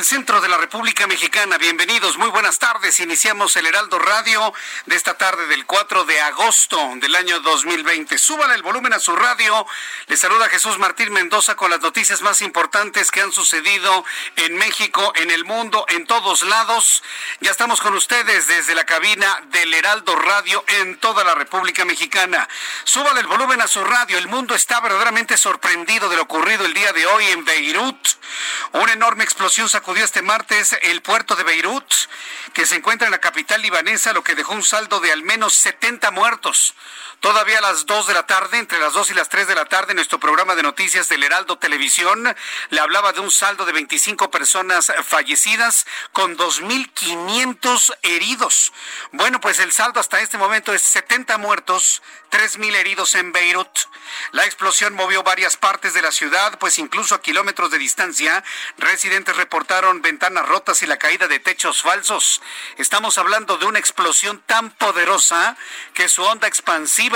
Del centro de la República Mexicana. Bienvenidos, muy buenas tardes. Iniciamos el Heraldo Radio de esta tarde del 4 de agosto del año 2020. Súbale el volumen a su radio. Le saluda Jesús Martín Mendoza con las noticias más importantes que han sucedido en México, en el mundo, en todos lados. Ya estamos con ustedes desde la cabina del Heraldo Radio en toda la República Mexicana. Súbale el volumen a su radio. El mundo está verdaderamente sorprendido de lo ocurrido el día de hoy en Beirut. Una enorme explosión sacudió este martes el puerto de Beirut, que se encuentra en la capital libanesa, lo que dejó un saldo de al menos 70 muertos. Todavía a las 2 de la tarde, entre las 2 y las 3 de la tarde, nuestro programa de noticias del Heraldo Televisión le hablaba de un saldo de 25 personas fallecidas con 2.500 heridos. Bueno, pues el saldo hasta este momento es 70 muertos, 3.000 heridos en Beirut. La explosión movió varias partes de la ciudad, pues incluso a kilómetros de distancia, residentes reportaron ventanas rotas y la caída de techos falsos. Estamos hablando de una explosión tan poderosa que su onda expansiva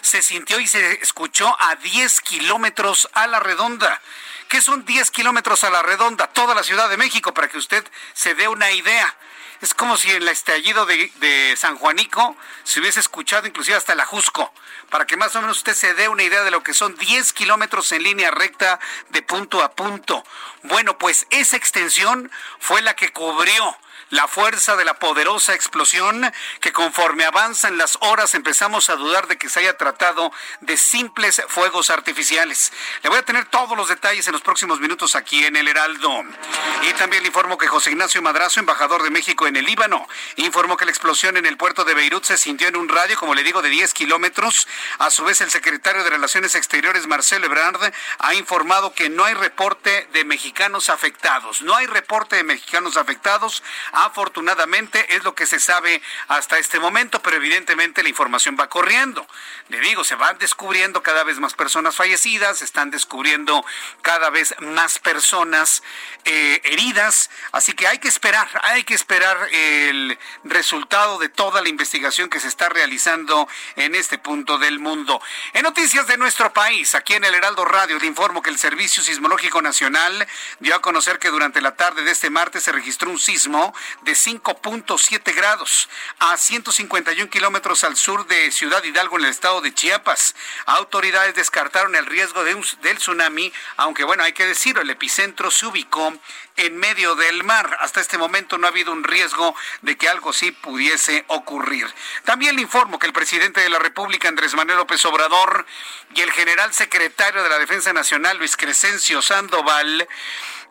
se sintió y se escuchó a 10 kilómetros a la redonda. ¿Qué son 10 kilómetros a la redonda? Toda la Ciudad de México, para que usted se dé una idea. Es como si en el estallido de, de, San Juanico se hubiese escuchado inclusive hasta el Ajusco, para que más o menos usted se dé una idea de lo que son 10 kilómetros en línea recta de punto a punto. Bueno, pues esa extensión fue la que cubrió la fuerza de la poderosa explosión que conforme avanzan las horas empezamos a dudar de que se haya tratado de simples fuegos artificiales. Le voy a tener todos los detalles en los próximos minutos aquí en el Heraldo. Y también le informo que José Ignacio Madrazo, embajador de México en el Líbano, informó que la explosión en el puerto de Beirut se sintió en un radio, como le digo, de 10 kilómetros. A su vez, el secretario de Relaciones Exteriores, Marcelo Ebrard, ha informado que no hay reporte de mexicanos afectados. No hay reporte de mexicanos afectados. Afortunadamente es lo que se sabe hasta este momento, pero evidentemente la información va corriendo. Le digo, se van descubriendo cada vez más personas fallecidas, se están descubriendo cada vez más personas eh, heridas, así que hay que esperar, hay que esperar el resultado de toda la investigación que se está realizando en este punto del mundo. En noticias de nuestro país, aquí en el Heraldo Radio, le informo que el Servicio Sismológico Nacional dio a conocer que durante la tarde de este martes se registró un sismo de 5.7 grados a 151 kilómetros al sur de Ciudad Hidalgo en el estado de Chiapas. Autoridades descartaron el riesgo de un, del tsunami, aunque bueno, hay que decirlo, el epicentro se ubicó en medio del mar. Hasta este momento no ha habido un riesgo de que algo sí pudiese ocurrir. También le informo que el presidente de la República, Andrés Manuel López Obrador, y el general secretario de la Defensa Nacional, Luis Crescencio Sandoval,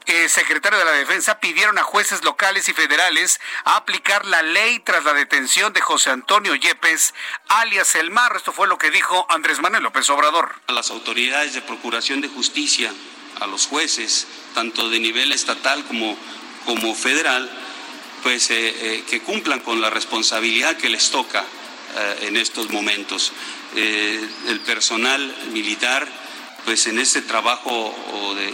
eh, secretario de la Defensa, pidieron a jueces locales y federales aplicar la ley tras la detención de José Antonio Yepes, alias El Mar. Esto fue lo que dijo Andrés Manuel López Obrador. A las autoridades de Procuración de Justicia, a los jueces, tanto de nivel estatal como, como federal, pues eh, eh, que cumplan con la responsabilidad que les toca eh, en estos momentos. El personal militar, pues en este trabajo de,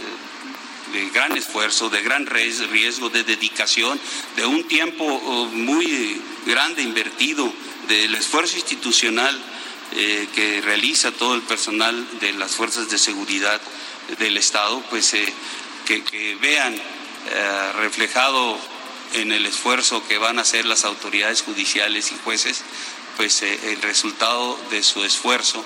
de gran esfuerzo, de gran riesgo, de dedicación, de un tiempo oh, muy grande invertido, del esfuerzo institucional eh, que realiza todo el personal de las fuerzas de seguridad, del Estado, pues que, vean reflejado en el esfuerzo que van a hacer las autoridades judiciales y jueces, pues el resultado de su esfuerzo.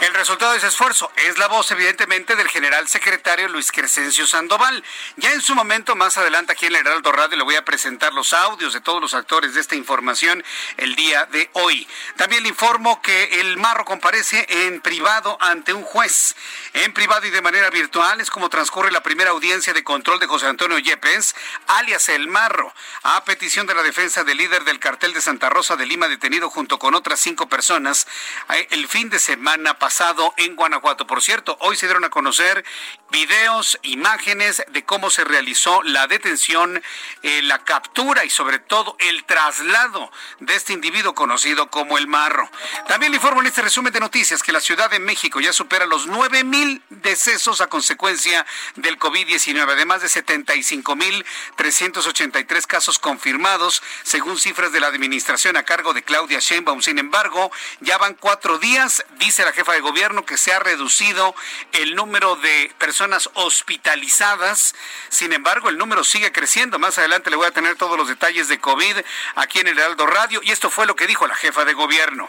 El resultado de ese esfuerzo es la voz, evidentemente, del general secretario Luis Crescencio Sandoval. Ya en su momento, más adelante, aquí en el Heraldo Radio, le voy a presentar los audios de todos los actores de esta información el día de hoy. También le informo que el Marro comparece en privado ante un juez. En privado y de manera virtual es como transcurre la primera audiencia de control de José Antonio Yepes, alias El Marro, a petición de la defensa del líder del cartel de Santa Rosa de Lima, detenido junto con otras cinco personas eh, el fin de semana pasado en Guanajuato. Por cierto, hoy se dieron a conocer videos, imágenes de cómo se realizó la detención, eh, la captura y sobre todo el traslado de este individuo conocido como el Marro. También le informo en este resumen de noticias que la Ciudad de México ya supera los 9 mil decesos a consecuencia del COVID-19, además de 75 mil 383 casos confirmados, según cifras de la administración a cargo de Claudia Sheinbaum. Sin embargo, ya van cuatro días, dice la jefa de gobierno que se ha reducido el número de personas hospitalizadas. Sin embargo, el número sigue creciendo. Más adelante le voy a tener todos los detalles de COVID aquí en el Heraldo Radio. Y esto fue lo que dijo la jefa de gobierno.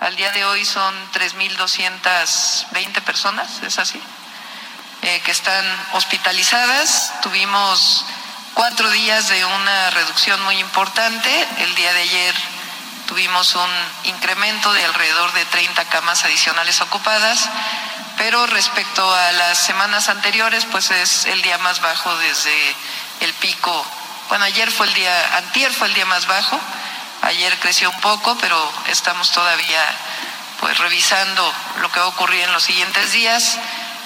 Al día de hoy son 3.220 personas, ¿es así? Eh, que están hospitalizadas. Tuvimos cuatro días de una reducción muy importante. El día de ayer tuvimos un incremento de alrededor de 30 camas adicionales ocupadas, pero respecto a las semanas anteriores, pues es el día más bajo desde el pico. Bueno, ayer fue el día, antier fue el día más bajo, ayer creció un poco, pero estamos todavía pues revisando lo que va a ocurrir en los siguientes días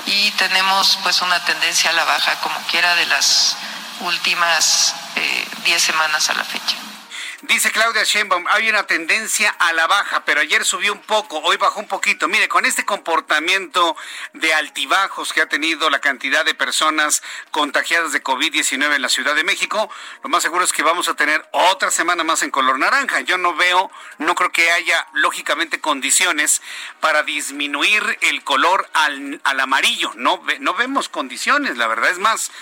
y tenemos pues una tendencia a la baja como quiera de las últimas 10 eh, semanas a la fecha. Dice Claudia Sheinbaum, hay una tendencia a la baja, pero ayer subió un poco, hoy bajó un poquito. Mire, con este comportamiento de altibajos que ha tenido la cantidad de personas contagiadas de COVID-19 en la Ciudad de México, lo más seguro es que vamos a tener otra semana más en color naranja. Yo no veo, no creo que haya lógicamente condiciones para disminuir el color al, al amarillo. No, no vemos condiciones, la verdad es más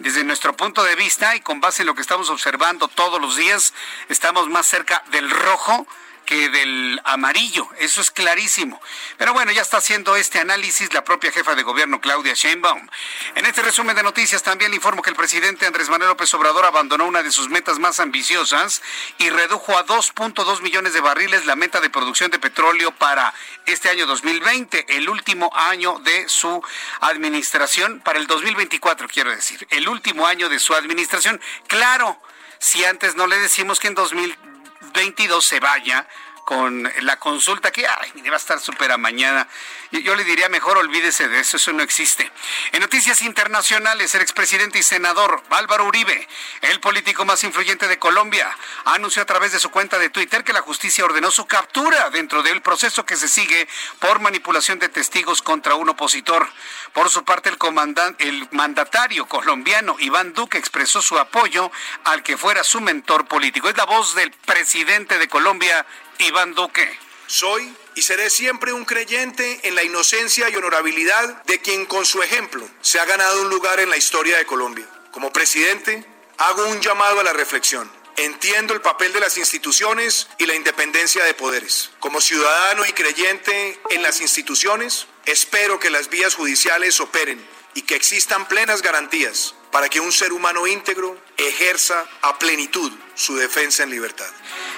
desde nuestro punto de vista y con base en lo que estamos observando todos los días, estamos más cerca del rojo que del amarillo, eso es clarísimo. Pero bueno, ya está haciendo este análisis la propia jefa de gobierno Claudia Sheinbaum. En este resumen de noticias también le informo que el presidente Andrés Manuel López Obrador abandonó una de sus metas más ambiciosas y redujo a 2.2 millones de barriles la meta de producción de petróleo para este año 2020, el último año de su administración, para el 2024 quiero decir, el último año de su administración. Claro, si antes no le decimos que en 2020 22 se vaya con la consulta que ay, va a estar súper a mañana. Yo le diría mejor olvídese de eso, eso no existe. En noticias internacionales, el expresidente y senador Álvaro Uribe, el político más influyente de Colombia, anunció a través de su cuenta de Twitter que la justicia ordenó su captura dentro del proceso que se sigue por manipulación de testigos contra un opositor. Por su parte, el, comandante, el mandatario colombiano Iván Duque expresó su apoyo al que fuera su mentor político. Es la voz del presidente de Colombia, Iván Duque. Soy y seré siempre un creyente en la inocencia y honorabilidad de quien con su ejemplo se ha ganado un lugar en la historia de Colombia. Como presidente, hago un llamado a la reflexión. Entiendo el papel de las instituciones y la independencia de poderes. Como ciudadano y creyente en las instituciones, espero que las vías judiciales operen y que existan plenas garantías para que un ser humano íntegro ejerza a plenitud su defensa en libertad.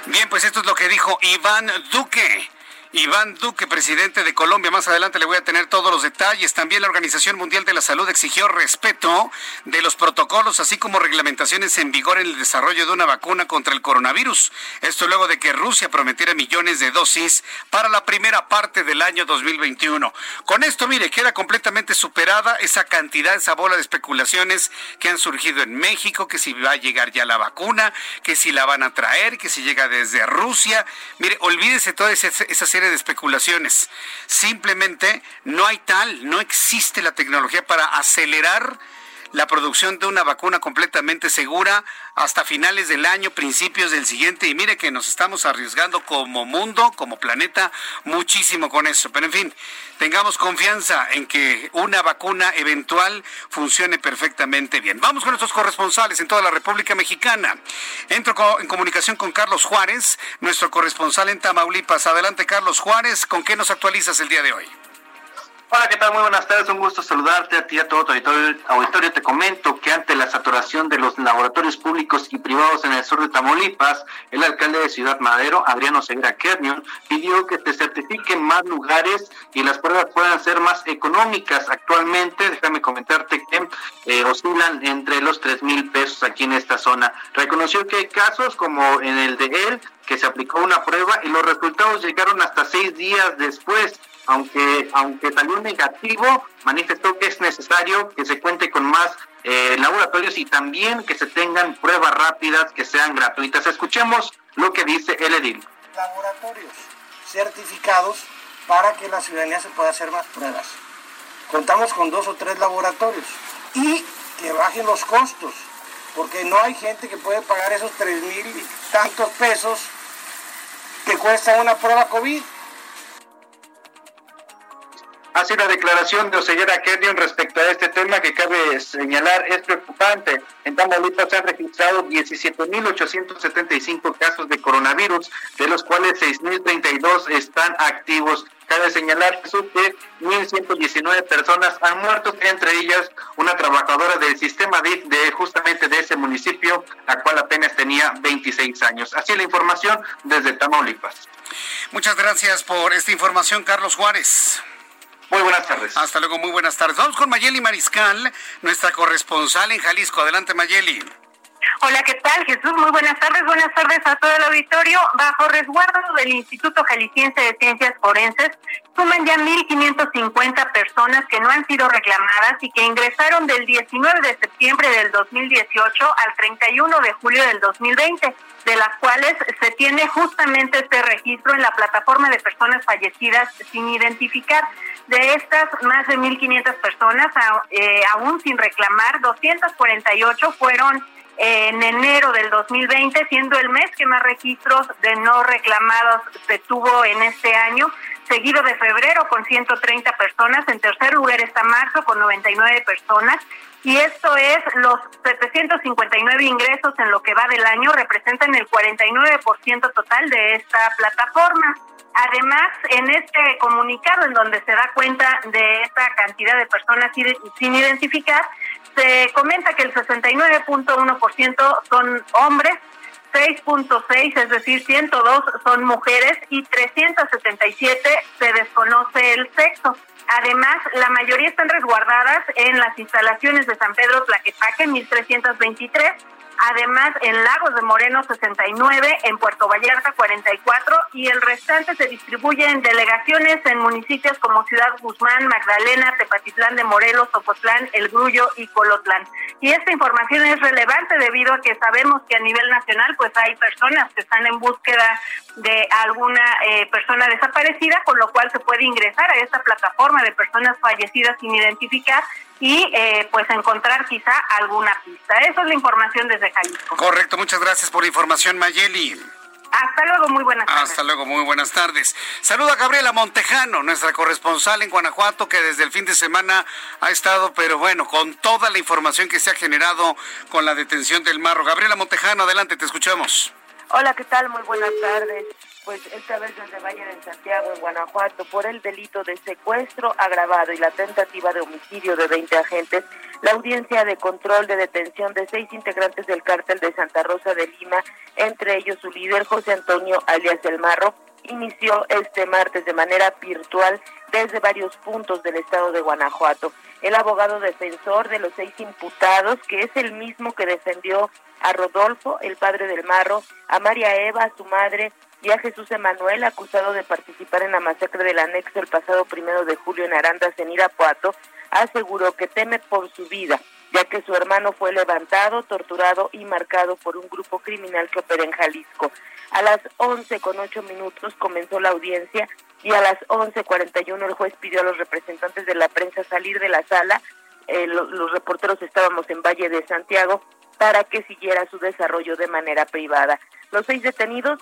Bien, pues esto es lo que dijo Iván Duque. Iván Duque, presidente de Colombia. Más adelante le voy a tener todos los detalles. También la Organización Mundial de la Salud exigió respeto de los protocolos, así como reglamentaciones en vigor en el desarrollo de una vacuna contra el coronavirus. Esto luego de que Rusia prometiera millones de dosis para la primera parte del año 2021. Con esto, mire, queda completamente superada esa cantidad, esa bola de especulaciones que han surgido en México, que si va a llegar ya la vacuna, que si la van a traer, que si llega desde Rusia. Mire, olvídese toda esa, esa serie de especulaciones. Simplemente no hay tal, no existe la tecnología para acelerar la producción de una vacuna completamente segura hasta finales del año, principios del siguiente. Y mire que nos estamos arriesgando como mundo, como planeta, muchísimo con eso. Pero en fin, tengamos confianza en que una vacuna eventual funcione perfectamente bien. Vamos con nuestros corresponsales en toda la República Mexicana. Entro en comunicación con Carlos Juárez, nuestro corresponsal en Tamaulipas. Adelante, Carlos Juárez, ¿con qué nos actualizas el día de hoy? Hola, ¿qué tal? Muy buenas tardes, un gusto saludarte a ti y a todo tu auditorio. Te comento que ante la saturación de los laboratorios públicos y privados en el sur de Tamaulipas, el alcalde de Ciudad Madero, Adriano Segura Kernion, pidió que se certifiquen más lugares y las pruebas puedan ser más económicas. Actualmente, déjame comentarte que eh, oscilan entre los tres mil pesos aquí en esta zona. Reconoció que hay casos como en el de él, que se aplicó una prueba y los resultados llegaron hasta seis días después aunque, aunque salió negativo, manifestó que es necesario que se cuente con más eh, laboratorios y también que se tengan pruebas rápidas que sean gratuitas. Escuchemos lo que dice el edil. Laboratorios certificados para que la ciudadanía se pueda hacer más pruebas. Contamos con dos o tres laboratorios y que bajen los costos, porque no hay gente que puede pagar esos tres mil y tantos pesos que cuesta una prueba COVID. Así la declaración de Oseguera Kerdion respecto a este tema que cabe señalar es preocupante. En Tamaulipas se han registrado 17.875 casos de coronavirus, de los cuales 6.032 están activos. Cabe señalar que 1.119 personas han muerto, entre ellas una trabajadora del sistema DIF de justamente de ese municipio, la cual apenas tenía 26 años. Así la información desde Tamaulipas. Muchas gracias por esta información, Carlos Juárez. Muy buenas tardes. Hasta luego, muy buenas tardes. Vamos con Mayeli Mariscal, nuestra corresponsal en Jalisco. Adelante, Mayeli. Hola, ¿qué tal? Jesús, muy buenas tardes. Buenas tardes a todo el auditorio. Bajo resguardo del Instituto Jalisciense de Ciencias Forenses, suman ya 1.550 personas que no han sido reclamadas y que ingresaron del 19 de septiembre del 2018 al 31 de julio del 2020, de las cuales se tiene justamente este registro en la plataforma de personas fallecidas sin identificar. De estas, más de 1.500 personas, eh, aún sin reclamar, 248 fueron en enero del 2020, siendo el mes que más registros de no reclamados se tuvo en este año, seguido de febrero con 130 personas, en tercer lugar está marzo con 99 personas, y esto es los 759 ingresos en lo que va del año, representan el 49% total de esta plataforma. Además, en este comunicado en donde se da cuenta de esta cantidad de personas sin identificar, se comenta que el 69.1% son hombres, 6.6, es decir, 102 son mujeres y 377 se desconoce el sexo. Además, la mayoría están resguardadas en las instalaciones de San Pedro Tlaquepaque, 1323, Además, en Lagos de Moreno 69, en Puerto Vallarta 44 y el restante se distribuye en delegaciones en municipios como Ciudad Guzmán, Magdalena, Tepatitlán de Morelos, Ocotlán, El Grullo y Colotlán. Y esta información es relevante debido a que sabemos que a nivel nacional pues hay personas que están en búsqueda de alguna eh, persona desaparecida, con lo cual se puede ingresar a esta plataforma de personas fallecidas sin identificar y eh, pues encontrar quizá alguna pista. Esa es la información desde Jalisco. Correcto, muchas gracias por la información, Mayeli. Hasta luego, muy buenas tardes. Hasta luego, muy buenas tardes. Saluda a Gabriela Montejano, nuestra corresponsal en Guanajuato, que desde el fin de semana ha estado, pero bueno, con toda la información que se ha generado con la detención del marro. Gabriela Montejano, adelante, te escuchamos. Hola, ¿qué tal? Muy buenas tardes. Pues esta vez desde Valle de Santiago, en Guanajuato, por el delito de secuestro agravado y la tentativa de homicidio de 20 agentes, la audiencia de control de detención de seis integrantes del cártel de Santa Rosa de Lima, entre ellos su líder José Antonio alias El Marro, inició este martes de manera virtual desde varios puntos del estado de Guanajuato. El abogado defensor de los seis imputados, que es el mismo que defendió a Rodolfo, el padre del Marro, a María Eva, su madre, y a Jesús Emanuel, acusado de participar en la masacre del anexo el pasado primero de julio en Arandas, en Irapuato, aseguró que teme por su vida, ya que su hermano fue levantado, torturado y marcado por un grupo criminal que opera en Jalisco. A las 11 con 8 minutos comenzó la audiencia y a las 11.41 el juez pidió a los representantes de la prensa salir de la sala eh, los reporteros estábamos en Valle de Santiago para que siguiera su desarrollo de manera privada. Los seis detenidos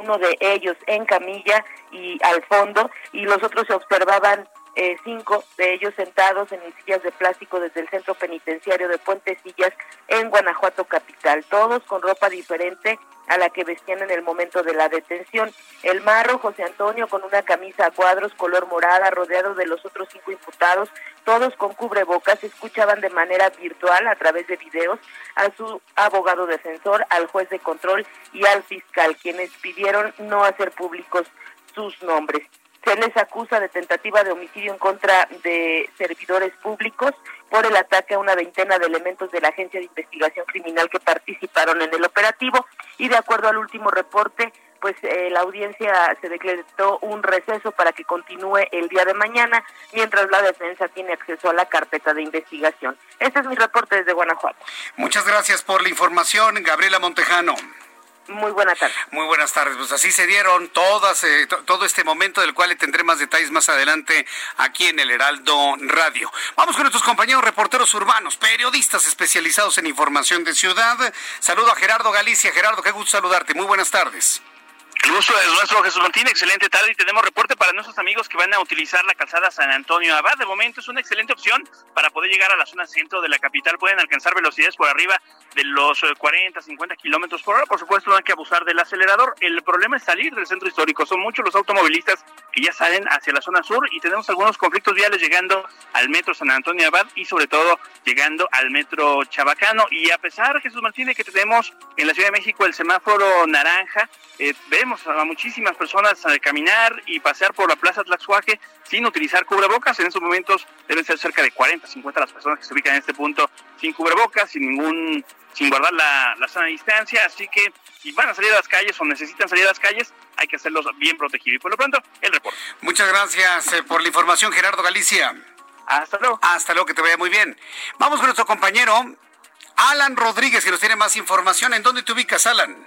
uno de ellos en camilla y al fondo, y los otros se observaban eh, cinco de ellos sentados en sillas de plástico desde el centro penitenciario de Puentecillas en Guanajuato capital, todos con ropa diferente a la que vestían en el momento de la detención. El marro, José Antonio, con una camisa a cuadros color morada, rodeado de los otros cinco imputados, todos con cubrebocas, escuchaban de manera virtual a través de videos a su abogado defensor, al juez de control y al fiscal, quienes pidieron no hacer públicos sus nombres. Se les acusa de tentativa de homicidio en contra de servidores públicos por el ataque a una veintena de elementos de la Agencia de Investigación Criminal que participaron en el operativo y de acuerdo al último reporte, pues eh, la audiencia se decretó un receso para que continúe el día de mañana, mientras la defensa tiene acceso a la carpeta de investigación. Este es mi reporte desde Guanajuato. Muchas gracias por la información, Gabriela Montejano. Muy buenas tardes. Muy buenas tardes. Pues así se dieron todas, eh, todo este momento del cual le tendré más detalles más adelante aquí en el Heraldo Radio. Vamos con nuestros compañeros reporteros urbanos, periodistas especializados en información de ciudad. Saludo a Gerardo Galicia. Gerardo, qué gusto saludarte. Muy buenas tardes. Gusto es nuestro Jesús Martín, excelente tarde y tenemos reporte para nuestros amigos que van a utilizar la calzada San Antonio Abad. De momento es una excelente opción para poder llegar a la zona centro de la capital. Pueden alcanzar velocidades por arriba de los 40, eh, 50 kilómetros por hora. Por supuesto, no hay que abusar del acelerador. El problema es salir del centro histórico. Son muchos los automovilistas que ya salen hacia la zona sur y tenemos algunos conflictos viales llegando al metro San Antonio Abad y sobre todo llegando al metro Chabacano. Y a pesar, Jesús Martín, de que tenemos en la Ciudad de México el semáforo naranja, eh, vemos a muchísimas personas a caminar y pasear por la Plaza Tlaxuaje sin utilizar cubrebocas. En estos momentos deben ser cerca de 40, 50 las personas que se ubican en este punto sin cubrebocas, sin ningún sin guardar la, la sana distancia, así que si van a salir a las calles o necesitan salir a las calles, hay que hacerlos bien protegidos. Y por lo pronto, el reporte. Muchas gracias eh, por la información, Gerardo Galicia. Hasta luego. Hasta luego, que te vaya muy bien. Vamos con nuestro compañero Alan Rodríguez, que nos tiene más información. ¿En dónde te ubicas, Alan?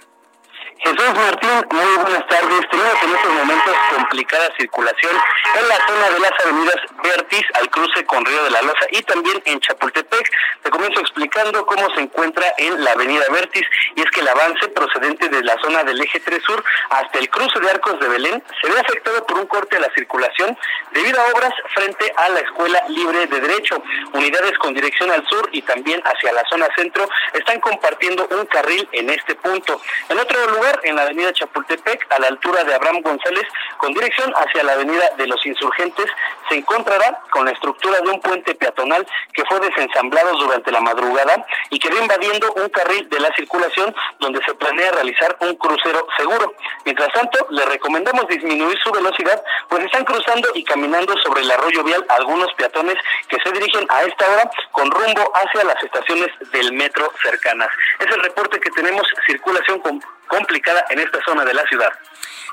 Jesús Martín, muy buenas tardes. Tenemos en estos momentos complicada circulación en la zona de las avenidas Vertis al cruce con Río de la Loza y también en Chapultepec. Te comienzo explicando cómo se encuentra en la avenida Vertis y es que el avance procedente de la zona del eje 3 sur hasta el cruce de Arcos de Belén se ve afectado por un corte a la circulación debido a obras frente a la Escuela Libre de Derecho. Unidades con dirección al sur y también hacia la zona centro están compartiendo un carril en este punto. En otro lugar en la avenida Chapultepec, a la altura de Abraham González, con dirección hacia la avenida de los Insurgentes, se encontrará con la estructura de un puente peatonal que fue desensamblado durante la madrugada y que va invadiendo un carril de la circulación donde se planea realizar un crucero seguro. Mientras tanto, le recomendamos disminuir su velocidad, pues están cruzando y caminando sobre el arroyo vial algunos peatones que se dirigen a esta hora con rumbo hacia las estaciones del metro cercanas. Es el reporte que tenemos circulación con complicada en esta zona de la ciudad.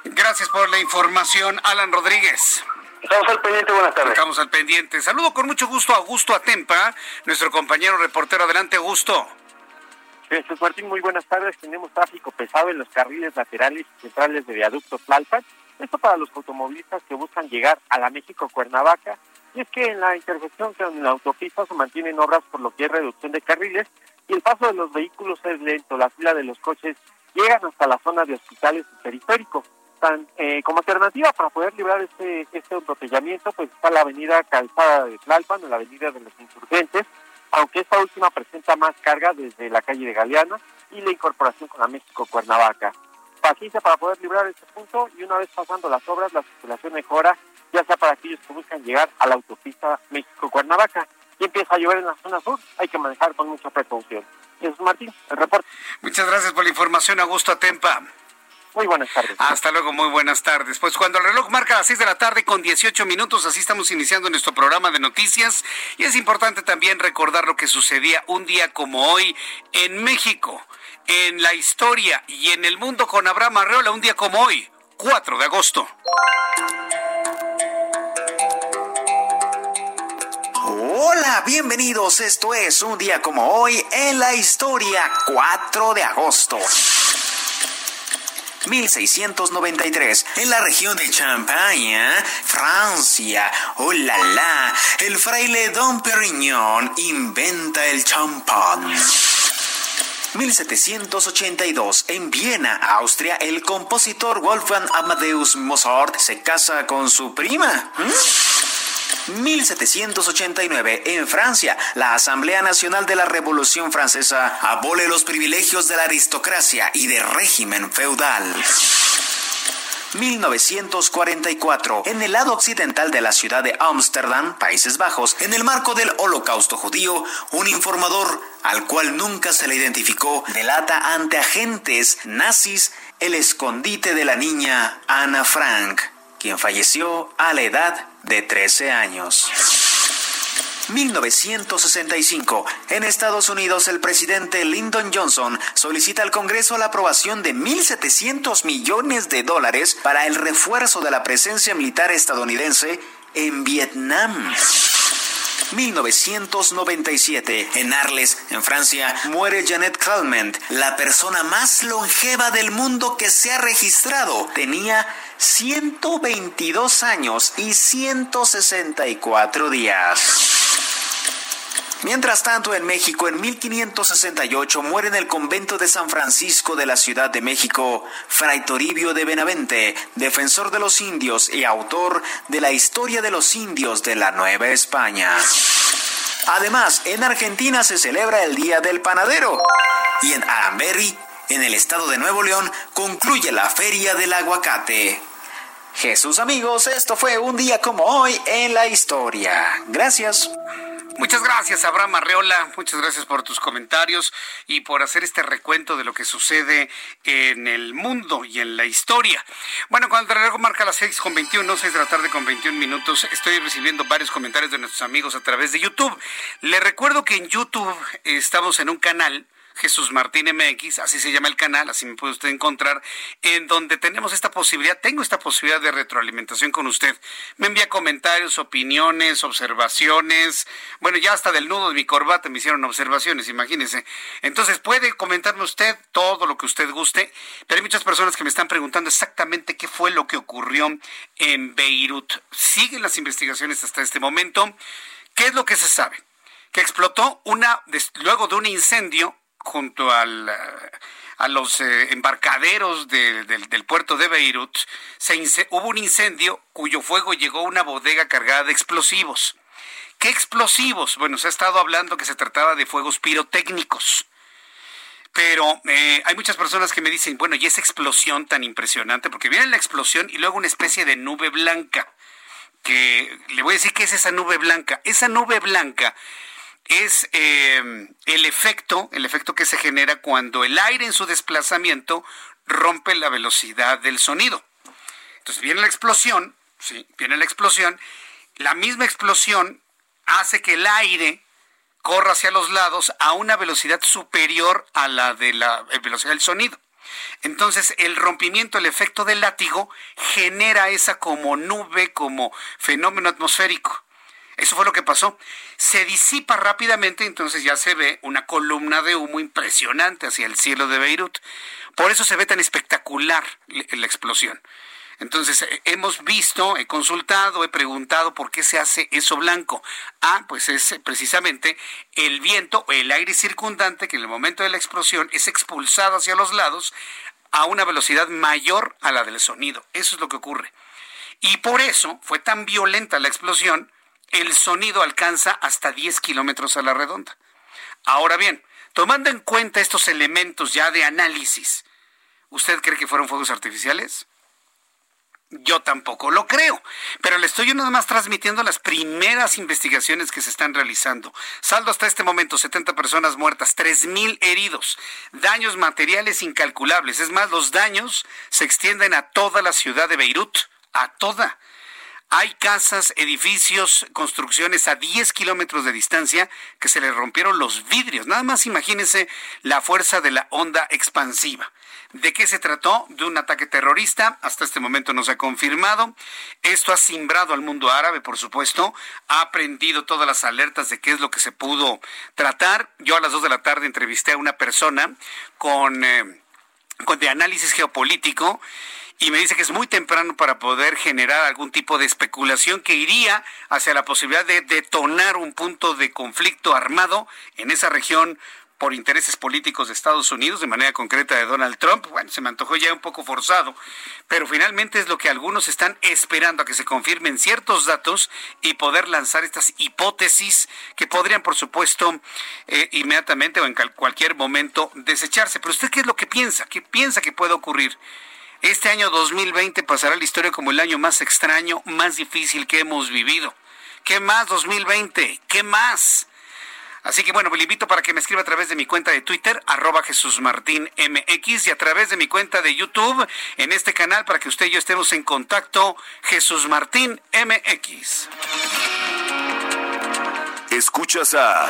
Gracias por la información, Alan Rodríguez. Estamos al pendiente, buenas tardes. Estamos al pendiente. Saludo con mucho gusto a Augusto Atempa, nuestro compañero reportero. Adelante, Augusto. Jesús Martín, muy buenas tardes. Tenemos tráfico pesado en los carriles laterales y centrales de viaducto Tlalpan. Esto para los automovilistas que buscan llegar a la México-Cuernavaca. Y es que en la intersección con la autopista se mantienen obras por lo que es reducción de carriles y el paso de los vehículos es lento. La fila de los coches llegan hasta la zona de hospitales y periférico. Tan, eh, como alternativa para poder librar este, este embotellamiento, pues está la avenida Calzada de Tlalpan, la avenida de los Insurgentes, aunque esta última presenta más carga desde la calle de Galeana y la incorporación con la México-Cuernavaca. Paciencia para poder librar este punto y una vez pasando las obras, la circulación mejora, ya sea para aquellos que buscan llegar a la autopista México-Cuernavaca. Y empieza a llover en la zona sur, hay que manejar con mucha precaución. Jesús Martín, el reporte. Muchas gracias por la información, Augusto Atempa. Muy buenas tardes. Hasta luego, muy buenas tardes. Pues cuando el reloj marca las 6 de la tarde con 18 minutos, así estamos iniciando nuestro programa de noticias. Y es importante también recordar lo que sucedía un día como hoy en México, en la historia y en el mundo con Abraham Arreola, un día como hoy, 4 de agosto. Hola, bienvenidos. Esto es un día como hoy en la historia 4 de agosto. 1693, en la región de Champagne, Francia, oh la el fraile Don Perignon inventa el champán. 1782, en Viena, Austria, el compositor Wolfgang Amadeus Mozart se casa con su prima. 1789, en Francia, la Asamblea Nacional de la Revolución Francesa abole los privilegios de la aristocracia y de régimen feudal. 1944, en el lado occidental de la ciudad de Ámsterdam, Países Bajos, en el marco del Holocausto judío, un informador, al cual nunca se le identificó, delata ante agentes nazis el escondite de la niña Ana Frank, quien falleció a la edad de 13 años. 1965. En Estados Unidos, el presidente Lyndon Johnson solicita al Congreso la aprobación de 1.700 millones de dólares para el refuerzo de la presencia militar estadounidense en Vietnam. 1997. En Arles, en Francia, muere Janet Calment, la persona más longeva del mundo que se ha registrado. Tenía 122 años y 164 días. Mientras tanto, en México, en 1568, muere en el convento de San Francisco de la Ciudad de México Fray Toribio de Benavente, defensor de los indios y autor de la historia de los indios de la Nueva España. Además, en Argentina se celebra el Día del Panadero y en Aramberry, en el estado de Nuevo León, concluye la Feria del Aguacate. Jesús amigos, esto fue un día como hoy en la historia. Gracias. Muchas gracias, Abraham Arreola. Muchas gracias por tus comentarios y por hacer este recuento de lo que sucede en el mundo y en la historia. Bueno, cuando el reloj marca las 6 con 21, 6 de la tarde con 21 minutos, estoy recibiendo varios comentarios de nuestros amigos a través de YouTube. Les recuerdo que en YouTube estamos en un canal Jesús Martín MX, así se llama el canal, así me puede usted encontrar, en donde tenemos esta posibilidad, tengo esta posibilidad de retroalimentación con usted. Me envía comentarios, opiniones, observaciones, bueno, ya hasta del nudo de mi corbata me hicieron observaciones, imagínese. Entonces puede comentarme usted todo lo que usted guste, pero hay muchas personas que me están preguntando exactamente qué fue lo que ocurrió en Beirut. Siguen las investigaciones hasta este momento. ¿Qué es lo que se sabe? Que explotó una, luego de un incendio, junto al, a los eh, embarcaderos del puerto de Beirut, se hubo un incendio cuyo fuego llegó a una bodega cargada de explosivos. ¿Qué explosivos? Bueno, se ha estado hablando que se trataba de fuegos pirotécnicos. Pero eh, hay muchas personas que me dicen, bueno, y esa explosión tan impresionante, porque viene la explosión y luego una especie de nube blanca, que le voy a decir qué es esa nube blanca. Esa nube blanca es eh, el efecto, el efecto que se genera cuando el aire en su desplazamiento rompe la velocidad del sonido. Entonces viene la explosión, sí, viene la explosión, la misma explosión hace que el aire corra hacia los lados a una velocidad superior a la de la velocidad del sonido. Entonces, el rompimiento, el efecto del látigo, genera esa como nube, como fenómeno atmosférico. Eso fue lo que pasó. Se disipa rápidamente, entonces ya se ve una columna de humo impresionante hacia el cielo de Beirut. Por eso se ve tan espectacular la explosión. Entonces, eh, hemos visto, he consultado, he preguntado por qué se hace eso blanco. Ah, pues es eh, precisamente el viento o el aire circundante que en el momento de la explosión es expulsado hacia los lados a una velocidad mayor a la del sonido. Eso es lo que ocurre. Y por eso fue tan violenta la explosión el sonido alcanza hasta 10 kilómetros a la redonda. Ahora bien, tomando en cuenta estos elementos ya de análisis, ¿usted cree que fueron fuegos artificiales? Yo tampoco lo creo, pero le estoy nada más transmitiendo las primeras investigaciones que se están realizando. Saldo hasta este momento, 70 personas muertas, 3.000 heridos, daños materiales incalculables. Es más, los daños se extienden a toda la ciudad de Beirut, a toda. Hay casas, edificios, construcciones a 10 kilómetros de distancia que se le rompieron los vidrios. Nada más imagínense la fuerza de la onda expansiva. ¿De qué se trató? De un ataque terrorista. Hasta este momento no se ha confirmado. Esto ha simbrado al mundo árabe, por supuesto. Ha prendido todas las alertas de qué es lo que se pudo tratar. Yo a las 2 de la tarde entrevisté a una persona con... Eh, de análisis geopolítico y me dice que es muy temprano para poder generar algún tipo de especulación que iría hacia la posibilidad de detonar un punto de conflicto armado en esa región por intereses políticos de Estados Unidos, de manera concreta de Donald Trump. Bueno, se me antojó ya un poco forzado, pero finalmente es lo que algunos están esperando a que se confirmen ciertos datos y poder lanzar estas hipótesis que podrían, por supuesto, eh, inmediatamente o en cualquier momento desecharse. Pero usted, ¿qué es lo que piensa? ¿Qué piensa que puede ocurrir? Este año 2020 pasará la historia como el año más extraño, más difícil que hemos vivido. ¿Qué más 2020? ¿Qué más? Así que bueno, le invito para que me escriba a través de mi cuenta de Twitter, arroba Jesús Martín MX, y a través de mi cuenta de YouTube, en este canal, para que usted y yo estemos en contacto, Jesús Martín MX. Escuchas a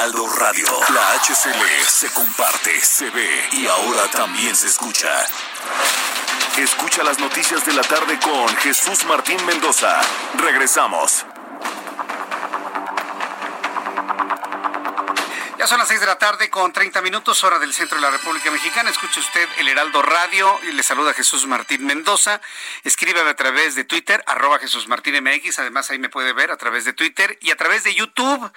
Heraldo Radio. La HCL se comparte, se ve y ahora también se escucha. Escucha las noticias de la tarde con Jesús Martín Mendoza. Regresamos. Ya son las 6 de la tarde con 30 minutos, hora del centro de la República Mexicana. Escuche usted el Heraldo Radio y le saluda Jesús Martín Mendoza. Escríbeme a través de Twitter, arroba Jesús Martín MX. Además, ahí me puede ver a través de Twitter y a través de YouTube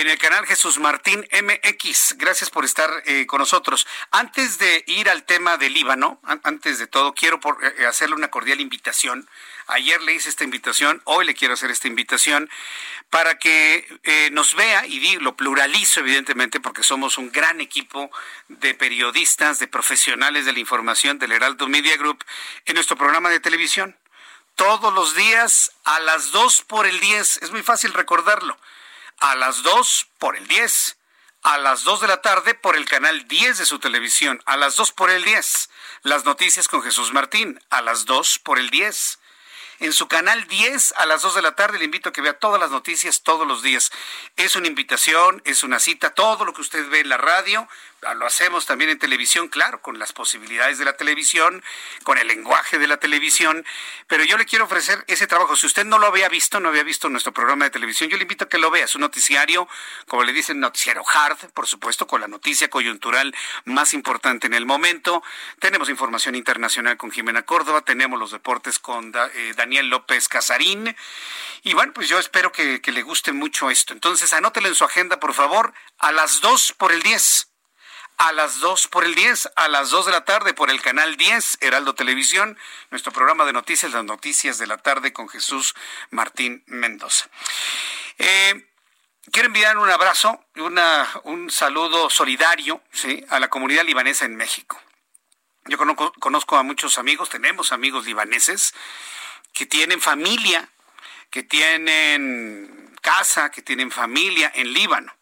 en el canal Jesús Martín MX. Gracias por estar eh, con nosotros. Antes de ir al tema del Líbano, antes de todo, quiero eh, hacerle una cordial invitación. Ayer le hice esta invitación, hoy le quiero hacer esta invitación para que eh, nos vea, y lo pluralizo evidentemente porque somos un gran equipo de periodistas, de profesionales de la información del Heraldo Media Group en nuestro programa de televisión. Todos los días a las 2 por el 10, es muy fácil recordarlo a las 2 por el 10, a las 2 de la tarde por el canal 10 de su televisión, a las 2 por el 10, las noticias con Jesús Martín, a las 2 por el 10. En su canal 10 a las 2 de la tarde le invito a que vea todas las noticias todos los días. Es una invitación, es una cita, todo lo que usted ve en la radio, lo hacemos también en televisión, claro, con las posibilidades de la televisión, con el lenguaje de la televisión, pero yo le quiero ofrecer ese trabajo. Si usted no lo había visto, no había visto nuestro programa de televisión, yo le invito a que lo vea. Es un noticiario, como le dicen, noticiario hard, por supuesto, con la noticia coyuntural más importante en el momento. Tenemos información internacional con Jimena Córdoba, tenemos los deportes con eh, Daniel López Casarín. Y bueno, pues yo espero que, que le guste mucho esto. Entonces, anótelo en su agenda, por favor, a las 2 por el 10 a las 2 por el 10, a las 2 de la tarde por el canal 10, Heraldo Televisión, nuestro programa de noticias, las noticias de la tarde con Jesús Martín Mendoza. Eh, quiero enviar un abrazo, una, un saludo solidario ¿sí? a la comunidad libanesa en México. Yo conozco, conozco a muchos amigos, tenemos amigos libaneses que tienen familia, que tienen casa, que tienen familia en Líbano.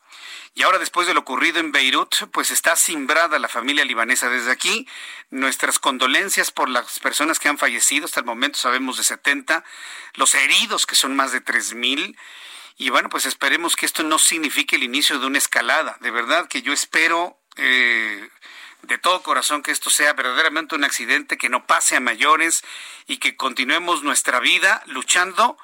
Y ahora, después de lo ocurrido en Beirut, pues está simbrada la familia libanesa. Desde aquí, nuestras condolencias por las personas que han fallecido. Hasta el momento sabemos de 70, los heridos, que son más de 3.000. Y bueno, pues esperemos que esto no signifique el inicio de una escalada. De verdad que yo espero eh, de todo corazón que esto sea verdaderamente un accidente, que no pase a mayores y que continuemos nuestra vida luchando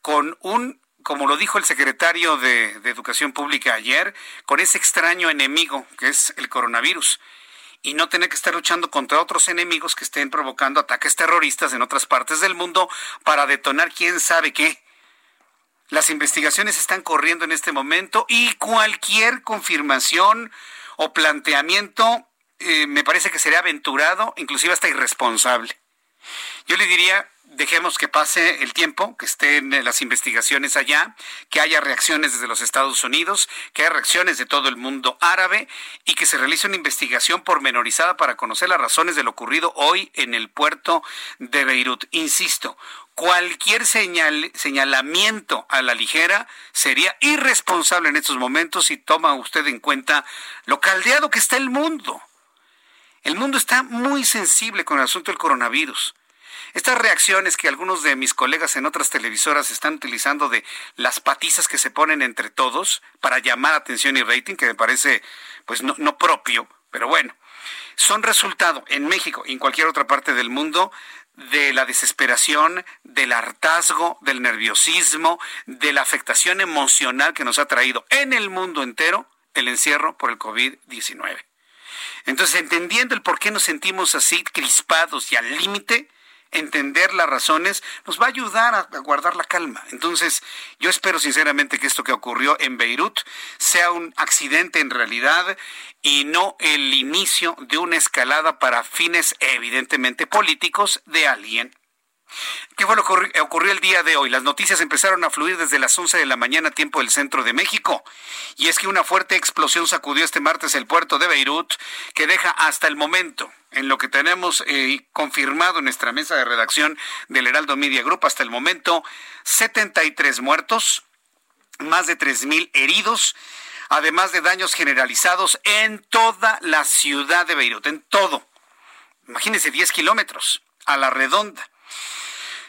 con un como lo dijo el secretario de, Educación Pública ayer, con ese extraño enemigo que es el coronavirus y no tener que estar luchando contra otros enemigos que estén provocando ataques terroristas en otras partes del mundo para detonar quién sabe qué. Las investigaciones están corriendo en este momento y cualquier confirmación o planteamiento eh, me parece que sería aventurado, inclusive hasta irresponsable. Yo le diría, dejemos que pase el tiempo, que estén las investigaciones allá, que haya reacciones desde los Estados Unidos, que haya reacciones de todo el mundo árabe y que se realice una investigación pormenorizada para conocer las razones de lo ocurrido hoy en el puerto de Beirut. Insisto, cualquier señal, señalamiento a la ligera sería irresponsable en estos momentos si toma usted en cuenta lo caldeado que está el mundo. El mundo está muy sensible con el asunto del coronavirus. Estas reacciones que algunos de mis colegas en otras televisoras están utilizando de las patizas que se ponen entre todos para llamar atención y rating, que me parece pues no, no propio, pero bueno, son resultado en México y en cualquier otra parte del mundo de la desesperación, del hartazgo, del nerviosismo, de la afectación emocional que nos ha traído en el mundo entero el encierro por el COVID-19. Entonces, entendiendo el por qué nos sentimos así crispados y al límite, entender las razones nos va a ayudar a, guardar la calma. Entonces, yo espero sinceramente que esto que ocurrió en Beirut sea un accidente en realidad y no el inicio de una escalada para fines evidentemente políticos de alguien. ¿Qué fue lo que ocurrió el día de hoy? Las noticias empezaron a fluir desde las 11 de la mañana tiempo del centro de México. Y es que una fuerte explosión sacudió este martes el puerto de Beirut, que deja hasta el momento, en lo que tenemos eh, confirmado en nuestra mesa de redacción del Heraldo Media Group, hasta el momento, 73 muertos, más de 3.000 heridos, además de daños generalizados en toda la ciudad de Beirut, en todo. Imagínense 10 kilómetros a la redonda.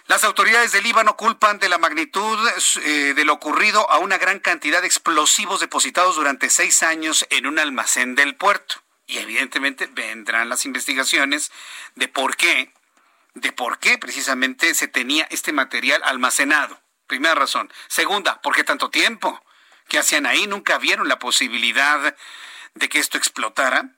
Las autoridades del Líbano culpan de la magnitud eh, de lo ocurrido a una gran cantidad de explosivos depositados durante seis años en un almacén del puerto. Y evidentemente vendrán las investigaciones de por qué, de por qué precisamente se tenía este material almacenado. Primera razón. Segunda, ¿por qué tanto tiempo? ¿Qué hacían ahí? Nunca vieron la posibilidad de que esto explotara.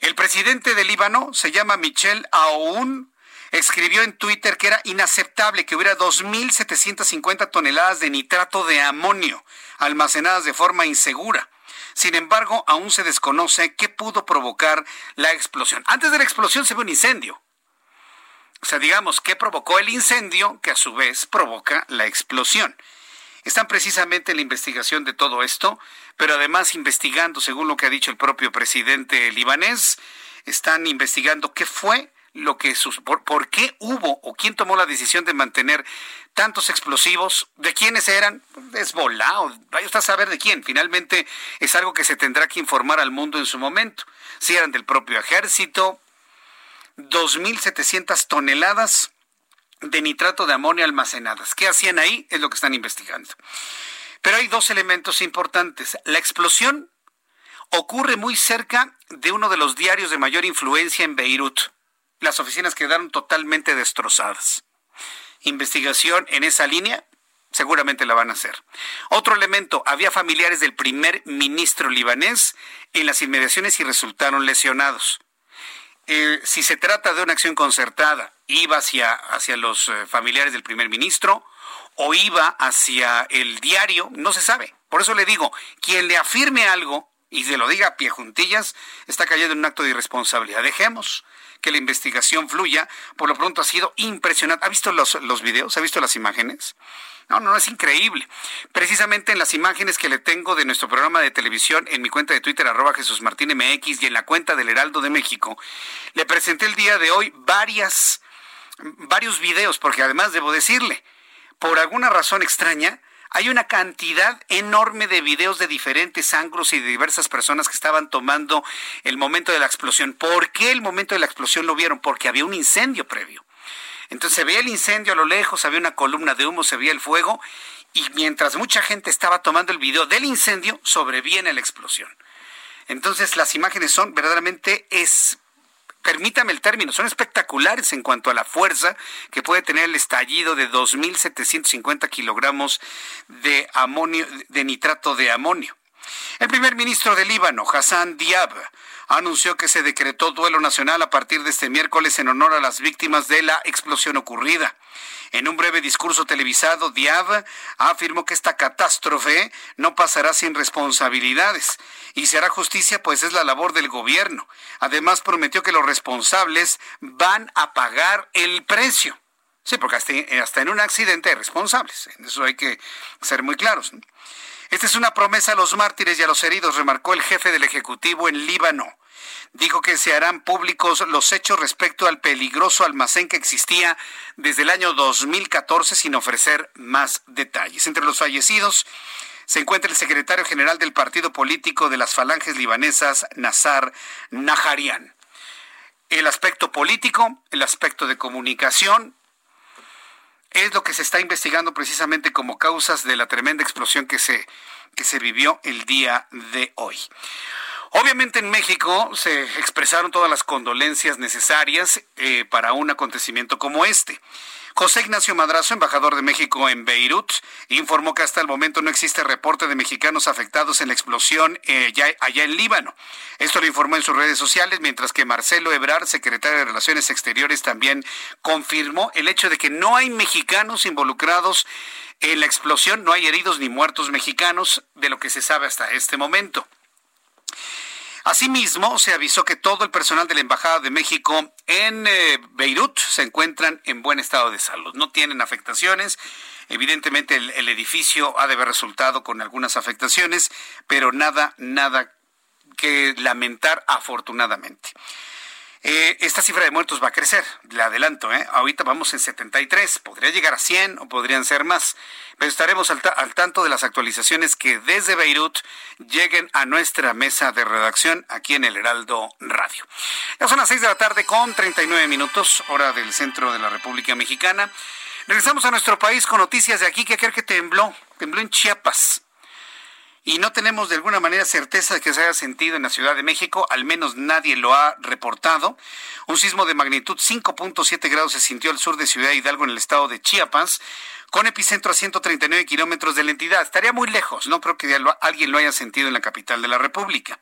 El presidente del Líbano se llama Michel Aoun escribió en Twitter que era inaceptable que hubiera 2.750 toneladas de nitrato de amonio almacenadas de forma insegura. Sin embargo, aún se desconoce qué pudo provocar la explosión. Antes de la explosión se ve un incendio. O sea, digamos, ¿qué provocó el incendio que a su vez provoca la explosión? Están precisamente en la investigación de todo esto, pero además investigando, según lo que ha dicho el propio presidente libanés, están investigando qué fue lo que sus, por, qué hubo o quién tomó la decisión de mantener tantos explosivos, de quiénes eran, es volado, vaya usted a saber de quién. Finalmente es algo que se tendrá que informar al mundo en su momento. Si eran del propio ejército, 2.700 toneladas de nitrato de amonio almacenadas. ¿Qué hacían ahí? Es lo que están investigando. Pero hay dos elementos importantes. La explosión ocurre muy cerca de uno de los diarios de mayor influencia en Beirut las oficinas quedaron totalmente destrozadas. Investigación en esa línea, seguramente la van a hacer. Otro elemento, había familiares del primer ministro libanés en las inmediaciones y resultaron lesionados. Eh, si se trata de una acción concertada, iba hacia, hacia los eh, familiares del primer ministro o iba hacia el diario, no se sabe. Por eso le digo, quien le afirme algo y se lo diga a pie juntillas, está cayendo en un acto de irresponsabilidad. Dejemos que la investigación fluya. Por lo pronto ha sido impresionante. ¿Ha visto los, los videos? ¿Ha visto las imágenes? No, no, es increíble. Precisamente en las imágenes que le tengo de nuestro programa de televisión en mi cuenta de Twitter, arroba Jesús Martín MX y en la cuenta del Heraldo de México, le presenté el día de hoy varias, varios videos, porque además debo decirle, por alguna razón extraña, hay una cantidad enorme de videos de diferentes ángulos y de diversas personas que estaban tomando el momento de la explosión. ¿Por qué el momento de la explosión lo vieron? Porque había un incendio previo. Entonces se veía el incendio a lo lejos, había una columna de humo, se veía el fuego y mientras mucha gente estaba tomando el video del incendio, sobreviene la explosión. Entonces las imágenes son verdaderamente es, permítame el término, son espectaculares en cuanto a la fuerza que puede tener el estallido de 2.750 kilogramos de amonio, de nitrato de amonio. El primer ministro del Líbano, Hassan Diab, anunció que se decretó duelo nacional a partir de este miércoles en honor a las víctimas de la explosión ocurrida. En un breve discurso televisado, Diab afirmó que esta catástrofe no pasará sin responsabilidades y se hará justicia, pues es la labor del gobierno. Además, prometió que los responsables van a pagar el precio. Sí, porque hasta, en un accidente hay responsables. En eso hay que ser muy claros. Esta es una promesa a los mártires y a los heridos, remarcó el jefe del Ejecutivo en Líbano. Dijo que se harán públicos los hechos respecto al peligroso almacén que existía desde el año 2014 sin ofrecer más detalles. Entre los fallecidos se encuentra el secretario general del partido político de las falanges libanesas, Nazar Naharian. El aspecto político, el aspecto de comunicación, es lo que se está investigando precisamente como causas de la tremenda explosión que se, que se vivió el día de hoy. Obviamente en México se expresaron todas las condolencias necesarias eh, para un acontecimiento como este. José Ignacio Madrazo, embajador de México en Beirut, informó que hasta el momento no existe reporte de mexicanos afectados en la explosión eh, allá en Líbano. Esto lo informó en sus redes sociales, mientras que Marcelo Ebrard, secretario de Relaciones Exteriores, también confirmó el hecho de que no hay mexicanos involucrados en la explosión, no hay heridos ni muertos mexicanos, de lo que se sabe hasta este momento. Asimismo, se avisó que todo el personal de la Embajada de México en eh, Beirut se encuentran en buen estado de salud. No tienen afectaciones. Evidentemente el, el, edificio ha de haber resultado con algunas afectaciones, pero nada, nada que lamentar afortunadamente. Eh, esta cifra de muertos va a crecer, le adelanto, ¿eh? ahorita vamos en 73, podría llegar a 100 o podrían ser más, pero estaremos al, al, tanto de las actualizaciones que desde Beirut lleguen a nuestra mesa de redacción aquí en el Heraldo Radio. Ya son las 6 de la tarde con 39 minutos, hora del centro de la República Mexicana. Regresamos a nuestro país con noticias de aquí que aquel que tembló, tembló en Chiapas y no tenemos de alguna manera certeza de que se haya sentido en la Ciudad de México, al menos nadie lo ha reportado. Un sismo de magnitud 5.7 grados se sintió al sur de Ciudad Hidalgo en el estado de Chiapas, con epicentro a 139 kilómetros de la entidad. Estaría muy lejos, no creo que alguien lo haya sentido en la capital de la República.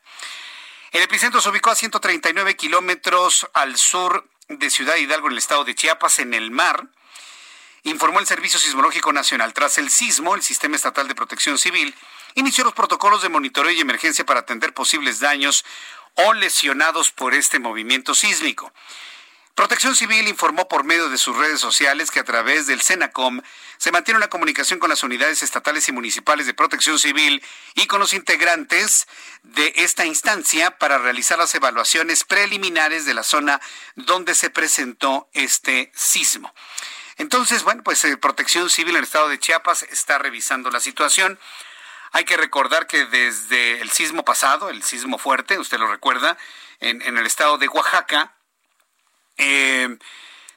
El epicentro se ubicó a 139 kilómetros al sur de Ciudad Hidalgo en el estado de Chiapas, en el mar informó el Servicio Sismológico Nacional. Tras el sismo, el Sistema Estatal de Protección Civil inició los protocolos de monitoreo y emergencia para atender posibles daños o lesionados por este movimiento sísmico. Protección Civil informó por medio de sus redes sociales que a través del CENACOM se mantiene una comunicación con las unidades estatales y municipales de protección civil y con los integrantes de esta instancia para realizar las evaluaciones preliminares de la zona donde se presentó este sismo. Entonces, bueno, pues eh, Protección Civil en el estado de Chiapas está revisando la situación. Hay que recordar que desde el sismo pasado, el sismo fuerte, usted lo recuerda, en, el estado de Oaxaca, eh,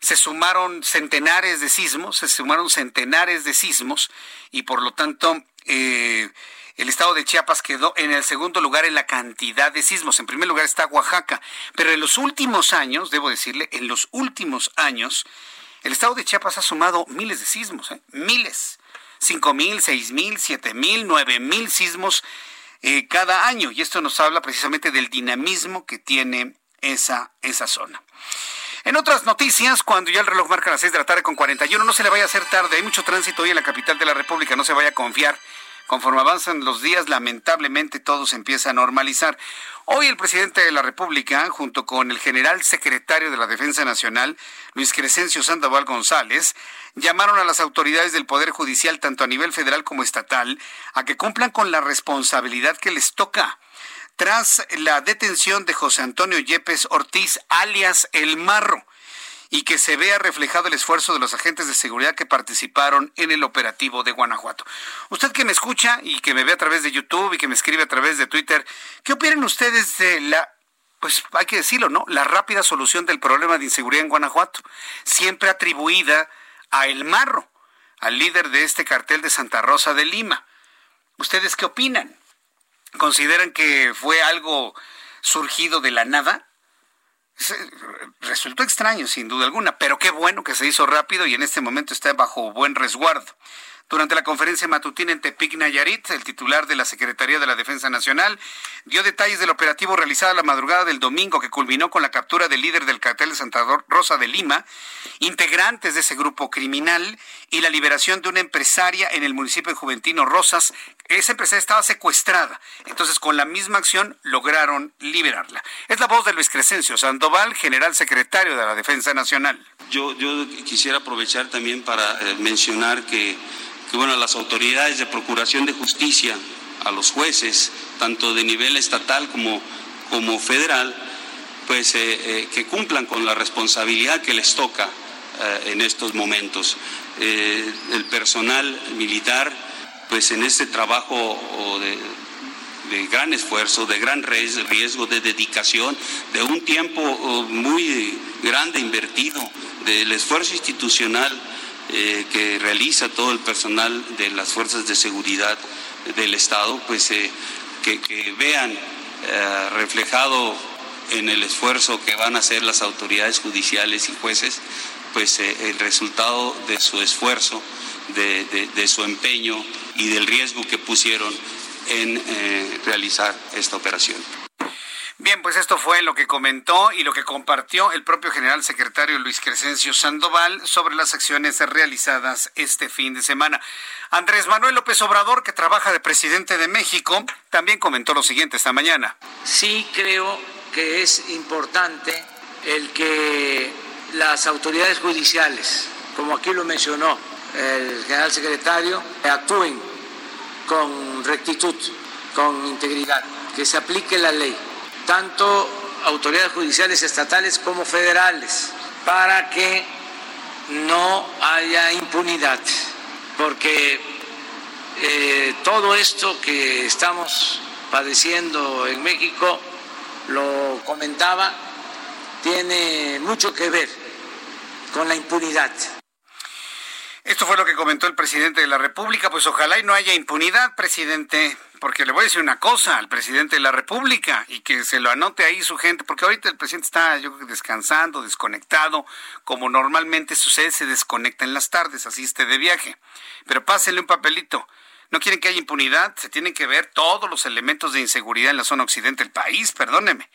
se sumaron centenares de sismos, se sumaron centenares de sismos y por lo tanto eh, el estado de Chiapas quedó en el segundo lugar en la cantidad de sismos. En primer lugar está Oaxaca, pero en los últimos años, debo decirle, en los últimos años, el estado de Chiapas ha sumado miles de sismos, ¿eh? miles. 5 mil, 6 mil, 7 mil, 9 mil sismos eh, cada año. Y esto nos habla precisamente del dinamismo que tiene esa, esa zona. En otras noticias, cuando ya el reloj marca las 6 de la tarde con 41, no se le vaya a hacer tarde. Hay mucho tránsito hoy en la capital de la República, no se vaya a confiar. Conforme avanzan los días, lamentablemente todo se empieza a normalizar. Hoy el presidente de la República, junto con el general secretario de la Defensa Nacional, Luis Crescencio Sandoval González, llamaron a las autoridades del Poder Judicial, tanto a nivel federal como estatal, a que cumplan con la responsabilidad que les toca. Tras la detención de José Antonio Yepes Ortiz, alias El Marro, y que se vea reflejado el esfuerzo de los agentes de seguridad que participaron en el operativo de Guanajuato. Usted que me escucha y que me ve a través de YouTube y que me escribe a través de Twitter, ¿qué opinan ustedes de la pues hay que decirlo, ¿no? La rápida solución del problema de inseguridad en Guanajuato, siempre atribuida a El Marro, al líder de este cartel de Santa Rosa de Lima. ¿Ustedes qué opinan? ¿Consideran que fue algo surgido de la nada? Resultó extraño, sin duda alguna, pero qué bueno que se hizo rápido y en este momento está bajo buen resguardo. Durante la conferencia matutina en Tepic Nayarit, el titular de la Secretaría de la Defensa Nacional dio detalles del operativo realizado la madrugada del domingo que culminó con la captura del líder del cartel de Santa Rosa de Lima, integrantes de ese grupo criminal y la liberación de una empresaria en el municipio de Juventino Rosas. Esa empresaria estaba secuestrada, entonces con la misma acción lograron liberarla. Es la voz de Luis Crescencio Sandoval, general secretario de la Defensa Nacional. Yo, yo quisiera aprovechar también para eh, mencionar que que bueno, las autoridades de Procuración de Justicia a los jueces, tanto de nivel estatal como, como federal, pues que cumplan con la responsabilidad que les toca en estos momentos. el personal militar, pues en este trabajo de, de gran esfuerzo, de gran riesgo, de dedicación, de un tiempo oh, muy grande invertido, del esfuerzo institucional eh, que realiza todo el personal de las fuerzas de seguridad del Estado, pues eh, que, vean eh, reflejado en el esfuerzo que van a hacer las autoridades judiciales y jueces, pues el resultado de su esfuerzo, de su empeño y del riesgo que pusieron en realizar esta operación. Bien, pues esto fue lo que comentó y lo que compartió el propio general secretario Luis Crescencio Sandoval sobre las acciones realizadas este fin de semana. Andrés Manuel López Obrador, que trabaja de presidente de México, también comentó lo siguiente esta mañana. Sí creo que es importante el que las autoridades judiciales, como aquí lo mencionó el general secretario, actúen con rectitud, con integridad, que se aplique la ley, tanto autoridades judiciales estatales como federales, para que no haya impunidad, porque eh, todo esto que estamos padeciendo en México, lo comentaba, tiene mucho que ver con la impunidad. Esto fue lo que comentó el presidente de la República. Pues ojalá y no haya impunidad, presidente, porque le voy a decir una cosa al presidente de la República y que se lo anote ahí su gente, porque ahorita el presidente está, yo creo, descansando, desconectado, como normalmente sucede, se desconecta en las tardes, asiste de viaje. Pero pásenle un papelito. No quieren que haya impunidad, se tienen que ver todos los elementos de inseguridad en la zona occidente del país, perdóneme.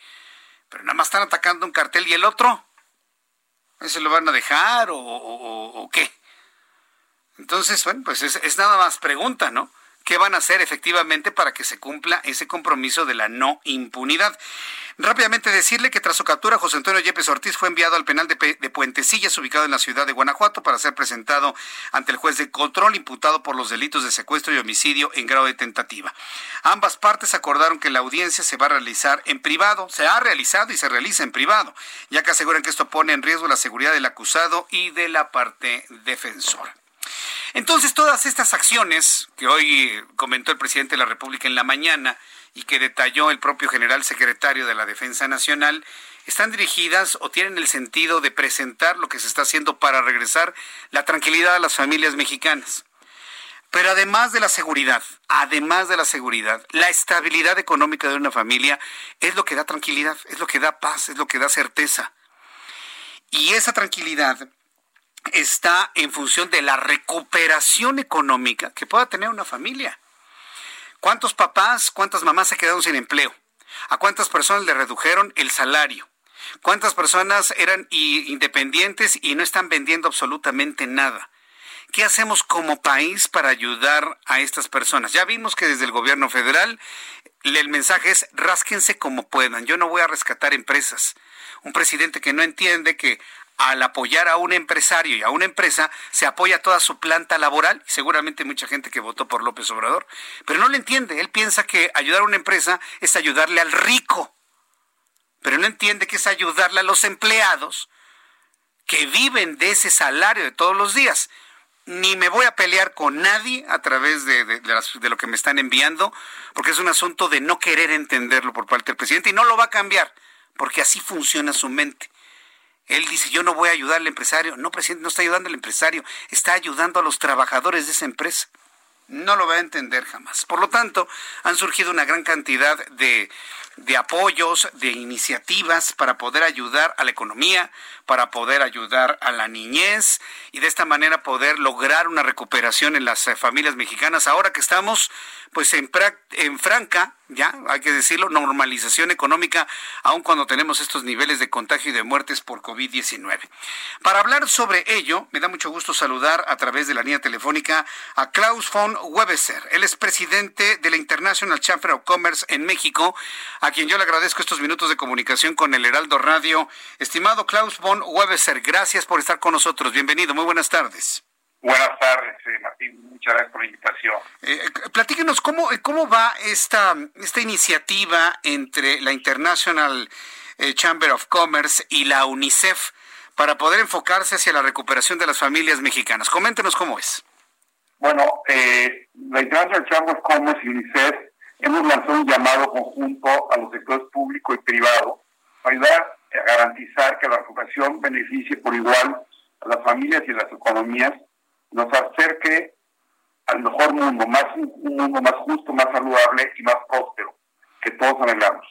Pero nada más están atacando un cartel y el otro. ¿Ese lo van a dejar o, o qué? Entonces, bueno, pues es, nada más pregunta, ¿no? ¿Qué van a hacer efectivamente para que se cumpla ese compromiso de la no impunidad? Rápidamente decirle que tras su captura, José Antonio Yepes Ortiz fue enviado al penal de, de, Puentecillas, ubicado en la ciudad de Guanajuato, para ser presentado ante el juez de control, imputado por los delitos de secuestro y homicidio en grado de tentativa. Ambas partes acordaron que la audiencia se va a realizar en privado, se ha realizado y se realiza en privado, ya que aseguran que esto pone en riesgo la seguridad del acusado y de la parte defensora. Entonces, todas estas acciones que hoy comentó el presidente de la República en la mañana y que detalló el propio general secretario de la Defensa Nacional, están dirigidas o tienen el sentido de presentar lo que se está haciendo para regresar la tranquilidad a las familias mexicanas. Pero además de la seguridad, además de la seguridad, la estabilidad económica de una familia es lo que da tranquilidad, es lo que da paz, es lo que da certeza. Y esa tranquilidad está en función de la recuperación económica que pueda tener una familia. ¿Cuántos papás, cuántas mamás se quedaron sin empleo? ¿A cuántas personas le redujeron el salario? ¿Cuántas personas eran independientes y no están vendiendo absolutamente nada? ¿Qué hacemos como país para ayudar a estas personas? Ya vimos que desde el gobierno federal el mensaje es rásquense como puedan. Yo no voy a rescatar empresas. Un presidente que no entiende que al apoyar a un empresario y a una empresa, se apoya toda su planta laboral, y seguramente mucha gente que votó por López Obrador, pero no le entiende, él piensa que ayudar a una empresa es ayudarle al rico, pero no entiende que es ayudarle a los empleados que viven de ese salario de todos los días. Ni me voy a pelear con nadie a través de, de lo que me están enviando, porque es un asunto de no querer entenderlo por parte del presidente y no lo va a cambiar, porque así funciona su mente él dice, yo no voy a ayudar al empresario. No, presidente, no está ayudando al empresario, está ayudando a los trabajadores de esa empresa. No lo va a entender jamás. Por lo tanto, han surgido una gran cantidad de, de apoyos, de iniciativas para poder ayudar a la economía, para poder ayudar a la niñez y de esta manera poder lograr una recuperación en las eh, familias mexicanas. Ahora que estamos pues en, en franca, ya hay que decirlo, normalización económica, aun cuando tenemos estos niveles de contagio y de muertes por COVID-19. Para hablar sobre ello, me da mucho gusto saludar a través de la línea telefónica a Klaus von Webeser. Él es presidente de la International Chamber of Commerce en México, quien yo le agradezco estos minutos de comunicación con el Heraldo Radio. Estimado Klaus von Webeser, gracias por estar con nosotros. Bienvenido, muy buenas tardes. Buenas tardes, eh, Martín. Muchas gracias por la invitación. Eh, platíquenos, ¿cómo, ¿cómo va esta, esta iniciativa entre la International eh, Chamber of Commerce y la UNICEF para poder enfocarse hacia la recuperación de las familias mexicanas? Coméntenos cómo es. Bueno, eh, la International Chamber of Commerce y UNICEF hemos lanzado un llamado conjunto a los sectores público y privado para ayudar a garantizar que la recuperación beneficie por igual a las familias y las economías nos acerque al mejor mundo, más un mundo más justo, más saludable y más próspero, que todos anhelamos.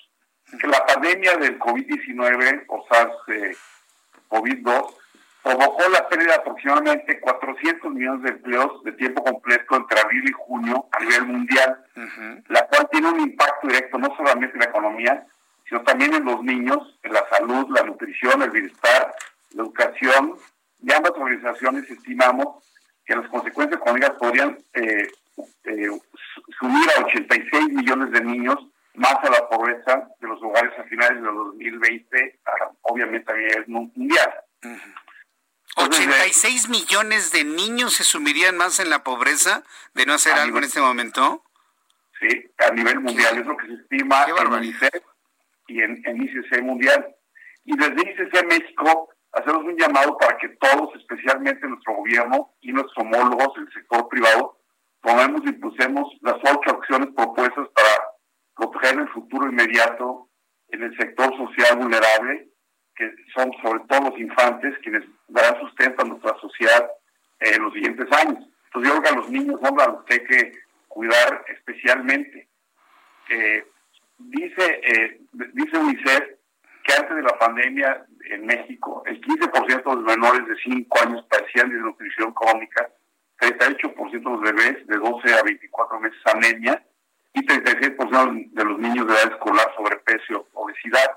Que la pandemia del COVID-19 o SARS-CoV-2 provocó la pérdida de aproximadamente 400 millones de empleos de tiempo completo entre abril y junio a nivel mundial, la cual tiene un impacto directo no solamente en la economía, sino también en los niños, en la salud, la nutrición, el bienestar, la educación. Y ambas organizaciones estimamos que las consecuencias económicas podrían eh, eh, sumir a 86 millones de niños más a la pobreza de los hogares a finales de 2020, obviamente a nivel mundial. 86 millones de niños se sumirían más en la pobreza de no hacer algo en este momento. Sí, a nivel mundial, es lo que se estima en UNICEF y en, en ICC mundial. Y desde ICC México hacemos un llamado para que todos, especialmente nuestro gobierno y nuestros homólogos del sector privado, tomemos y impulsemos las ocho acciones propuestas para proteger el futuro inmediato en el sector social vulnerable, que son sobre todo los infantes, quienes darán sustento a nuestra sociedad en los siguientes años. Entonces yo creo que a los niños son a los que hay que cuidar especialmente. Eh, dice, eh, dice UNICEF que antes de la pandemia en México, el 15% de los menores de 5 años padecían de desnutrición crónica, 38% de los bebés de 12 a 24 meses anemia y 36% de los niños de edad escolar sobrepeso, obesidad.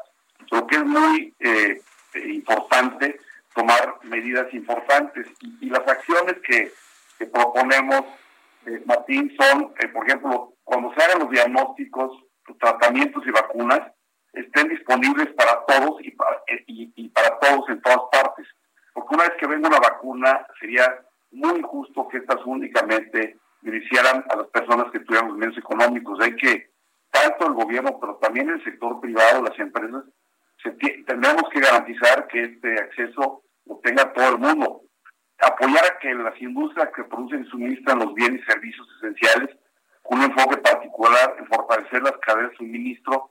Lo que es muy eh, importante tomar medidas importantes y, las acciones que, proponemos, eh, Martín, son, eh, por ejemplo, cuando se hagan los diagnósticos, tratamientos y vacunas, estén disponibles para todos y para, y, para todos en todas partes. Porque una vez que venga una vacuna, sería muy injusto que estas únicamente beneficiaran a las personas que tuvieran los medios económicos. Hay que, tanto el gobierno, pero también el sector privado, las empresas, se tendremos que garantizar que este acceso lo tenga todo el mundo. Apoyar a que las industrias que producen y suministran los bienes y servicios esenciales, con un enfoque particular en fortalecer las cadenas de suministro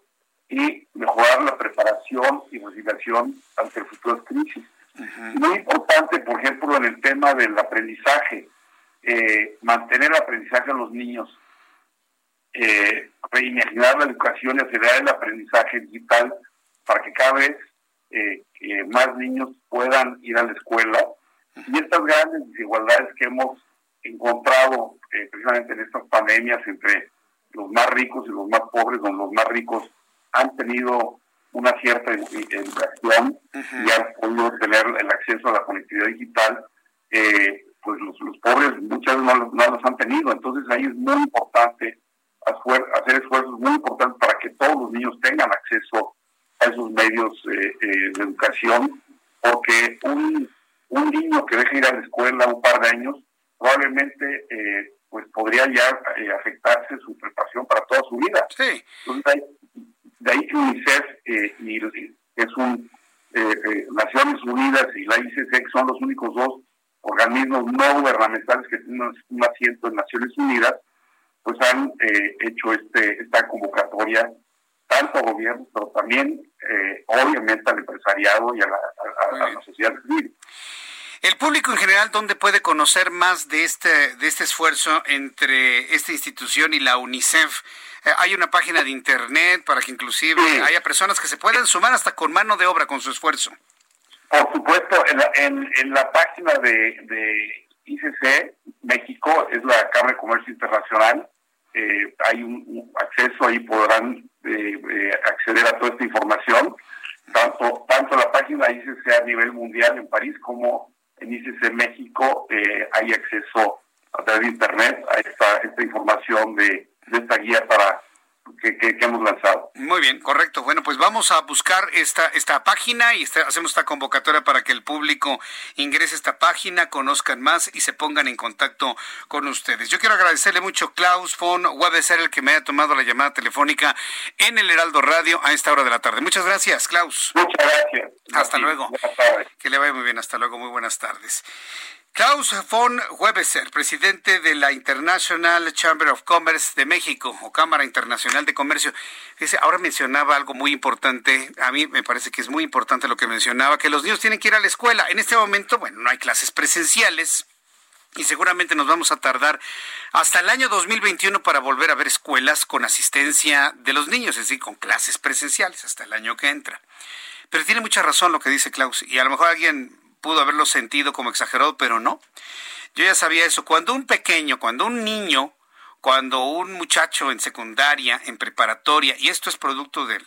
y mejorar la preparación y resiliación ante futuras crisis. Muy importante, por ejemplo, en el tema del aprendizaje, eh, mantener el aprendizaje a los niños, eh, reimaginar la educación y acelerar el aprendizaje digital para que cada vez eh, más niños puedan ir a la escuela. Y estas grandes desigualdades que hemos encontrado eh, precisamente en estas pandemias entre los más ricos y los más pobres, donde los más ricos han tenido una cierta educación y han podido tener el acceso a la conectividad digital, eh, pues los, pobres muchas veces no, no, los han tenido. Entonces ahí es muy importante hacer esfuerzos muy importantes para que todos los niños tengan acceso a esos medios eh, eh, de educación, porque un, un niño que deja ir a la escuela un par de años probablemente pues podría ya afectarse su preparación para toda su vida. Sí. Entonces, de ahí que UNICEF eh, y, es un eh, eh, Naciones Unidas y la ICC son los únicos dos organismos no gubernamentales que tienen un asiento en Naciones Unidas, pues han hecho este esta convocatoria tanto a gobiernos, pero también obviamente al empresariado y a la, a la sociedad civil. El público en general, ¿dónde puede conocer más de este, de este esfuerzo entre esta institución y la UNICEF? Eh, hay una página de internet para que inclusive haya personas que se puedan sumar hasta con mano de obra con su esfuerzo. Por supuesto, en la, en, la página de, de, ICC México, es la Cámara de Comercio Internacional, eh, hay un, acceso, ahí podrán eh, acceder a toda esta información, tanto, tanto la página ICC a nivel mundial en París como en ICC México hay acceso a través de Internet a esta, esta información de esta guía para que, hemos lanzado. Muy bien, correcto. Bueno, pues vamos a buscar esta, esta página y hacemos esta convocatoria para que el público ingrese a esta página, conozcan más y se pongan en contacto con ustedes. Yo quiero agradecerle mucho Klaus von Webeser, el que me haya tomado la llamada telefónica en el Heraldo Radio a esta hora de la tarde. Muchas gracias, Klaus. Muchas gracias. Hasta luego. Que le vaya muy bien. Hasta luego. Muy buenas tardes. Klaus von Webeser, presidente de la International Chamber of Commerce de México o Cámara Internacional de Comercio. Dice, ahora mencionaba algo muy importante, a mí me parece que es muy importante lo que mencionaba, que los niños tienen que ir a la escuela. En este momento, bueno, no hay clases presenciales y seguramente nos vamos a tardar hasta el año 2021 para volver a ver escuelas con asistencia de los niños, es decir, con clases presenciales hasta el año que entra. Pero tiene mucha razón lo que dice Klaus y a lo mejor alguien pudo haberlo sentido como exagerado, pero no. Yo ya sabía eso. Cuando un pequeño, cuando un niño, cuando un muchacho en secundaria, en preparatoria, y esto es producto de,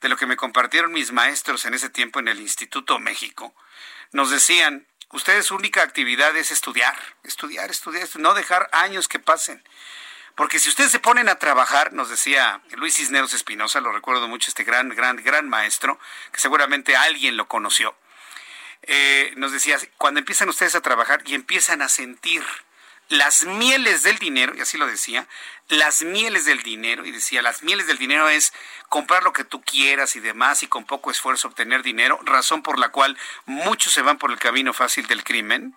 de lo que me compartieron mis maestros en ese tiempo en el Instituto México, nos decían, ustedes su única actividad es estudiar, estudiar, estudiar, no dejar años que pasen. Porque si ustedes se ponen a trabajar, nos decía Luis Cisneros Espinosa, lo recuerdo mucho, este gran, gran, gran maestro, que seguramente alguien lo conoció eh, nos decía, cuando empiezan ustedes a trabajar y empiezan a sentir las mieles del dinero, y así lo decía, las mieles del dinero, y decía, las mieles del dinero es comprar lo que tú quieras y demás, y con poco esfuerzo obtener dinero, razón por la cual muchos se van por el camino fácil del crimen.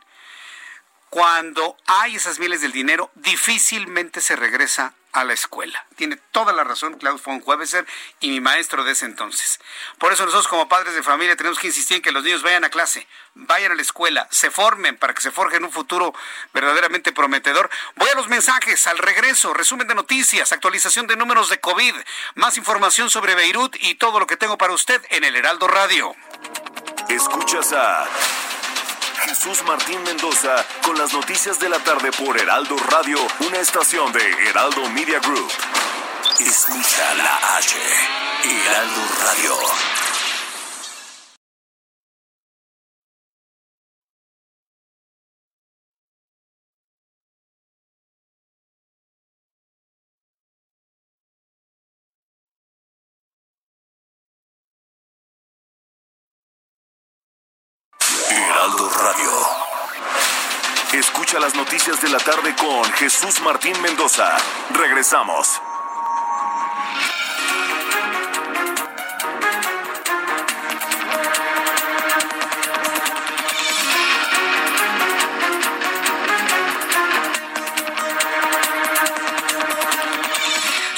Cuando hay esas mieles del dinero, difícilmente se regresa a la escuela. Tiene toda la razón Klaus von Webeser y mi maestro de ese entonces. Por eso nosotros como padres de familia tenemos que insistir en que los niños vayan a clase, vayan a la escuela, se formen para que se forjen un futuro verdaderamente prometedor. Voy a los mensajes, al regreso, resumen de noticias, actualización de números de COVID, más información sobre Beirut y todo lo que tengo para usted en el Heraldo Radio. Escuchas a... Jesús Martín Mendoza con las noticias de la tarde por Heraldo Radio, una estación de Heraldo Media Group. Escucha la H, Heraldo Radio. De la tarde con Jesús Martín Mendoza. Regresamos.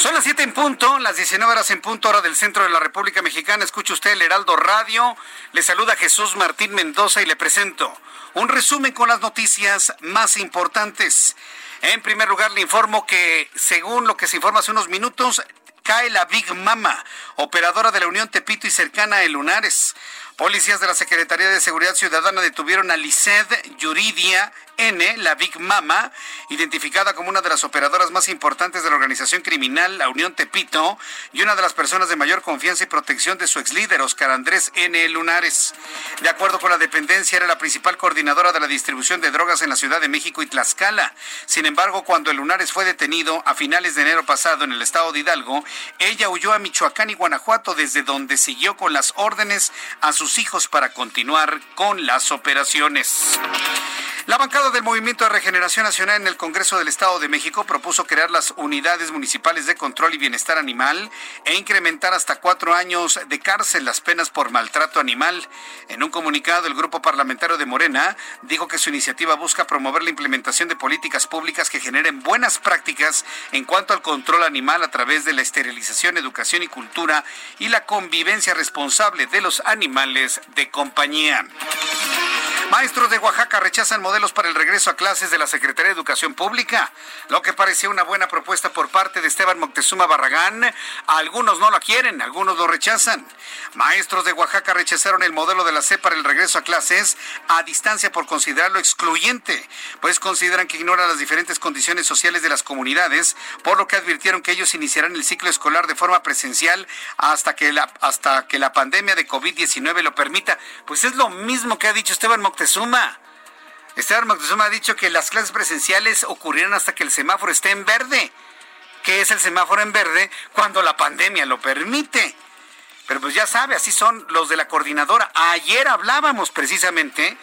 Son las 7 en punto, las 19 horas en punto, hora del centro de la República Mexicana. Escucha usted el Heraldo Radio. Le saluda Jesús Martín Mendoza y le presento un resumen con las noticias más importantes. En primer lugar, le informo que, según lo que se informa hace unos minutos, cae la Big Mama, operadora de la Unión Tepito y cercana a Lunares. Policías de la Secretaría de Seguridad Ciudadana detuvieron a Lised Yuridia N, la Big Mama, identificada como una de las operadoras más importantes de la organización criminal, la Unión Tepito, y una de las personas de mayor confianza y protección de su ex líder, Oscar Andrés N. Lunares. De acuerdo con la dependencia, era la principal coordinadora de la distribución de drogas en la Ciudad de México y Tlaxcala. Sin embargo, cuando el Lunares fue detenido a finales de enero pasado en el estado de Hidalgo, ella huyó a Michoacán y Guanajuato, desde donde siguió con las órdenes a sus hijos para continuar con las operaciones. La bancada del Movimiento de Regeneración Nacional en el Congreso del Estado de México propuso crear las unidades municipales de control y bienestar animal e incrementar hasta cuatro años de cárcel las penas por maltrato animal. En un comunicado, el grupo parlamentario de Morena dijo que su iniciativa busca promover la implementación de políticas públicas que generen buenas prácticas en cuanto al control animal a través de la esterilización, educación y cultura y la convivencia responsable de los animales de compañía. Maestros de Oaxaca rechazan modelos para el regreso a clases de la Secretaría de Educación Pública, lo que parecía una buena propuesta por parte de Esteban Moctezuma Barragán. Algunos no la quieren, algunos lo rechazan. Maestros de Oaxaca rechazaron el modelo de la C para el regreso a clases a distancia por considerarlo excluyente, pues consideran que ignora las diferentes condiciones sociales de las comunidades, por lo que advirtieron que ellos iniciarán el ciclo escolar de forma presencial hasta que la, hasta que la pandemia de COVID-19 lo permita. Pues es lo mismo que ha dicho Esteban Moctezuma Moctezuma. Esteban Moctezuma ha dicho que las clases presenciales ocurrirán hasta que el semáforo esté en verde. qué es el semáforo en verde cuando la pandemia lo permite. Pero pues ya sabe, así son los de la coordinadora. Ayer hablábamos precisamente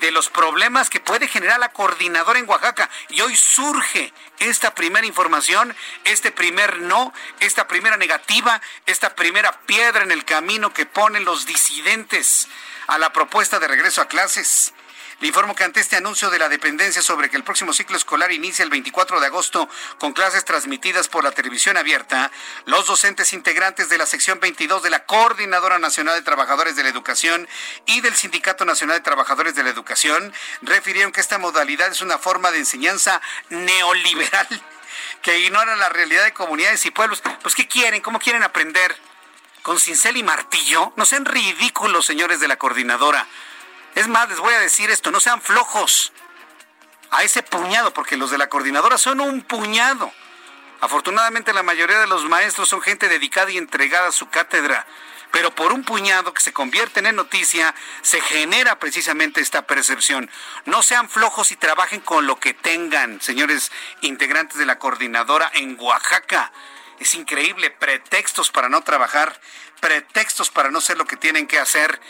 de los problemas que puede generar la coordinadora en Oaxaca. Y hoy surge esta primera información, este primer no, esta primera negativa, esta primera piedra en el camino que ponen los disidentes a la propuesta de regreso a clases. Le informo que ante este anuncio de la dependencia sobre que el próximo ciclo escolar inicia el 24 de agosto con clases transmitidas por la televisión abierta, los docentes integrantes de la sección 22 de la Coordinadora Nacional de Trabajadores de la Educación y del Sindicato Nacional de Trabajadores de la Educación refirieron que esta modalidad es una forma de enseñanza neoliberal que ignora la realidad de comunidades y pueblos. Pues, ¿qué quieren? ¿Cómo quieren aprender? ¿Con cincel y martillo? No sean ridículos, señores de la coordinadora. Es más, les voy a decir esto, no sean flojos a ese puñado, porque los de la coordinadora son un puñado. Afortunadamente la mayoría de los maestros son gente dedicada y entregada a su cátedra, pero por un puñado que se convierten en noticia se genera precisamente esta percepción. No sean flojos y trabajen con lo que tengan, señores integrantes de la coordinadora en Oaxaca. Es increíble, pretextos para no trabajar, pretextos para no ser lo que tienen que hacer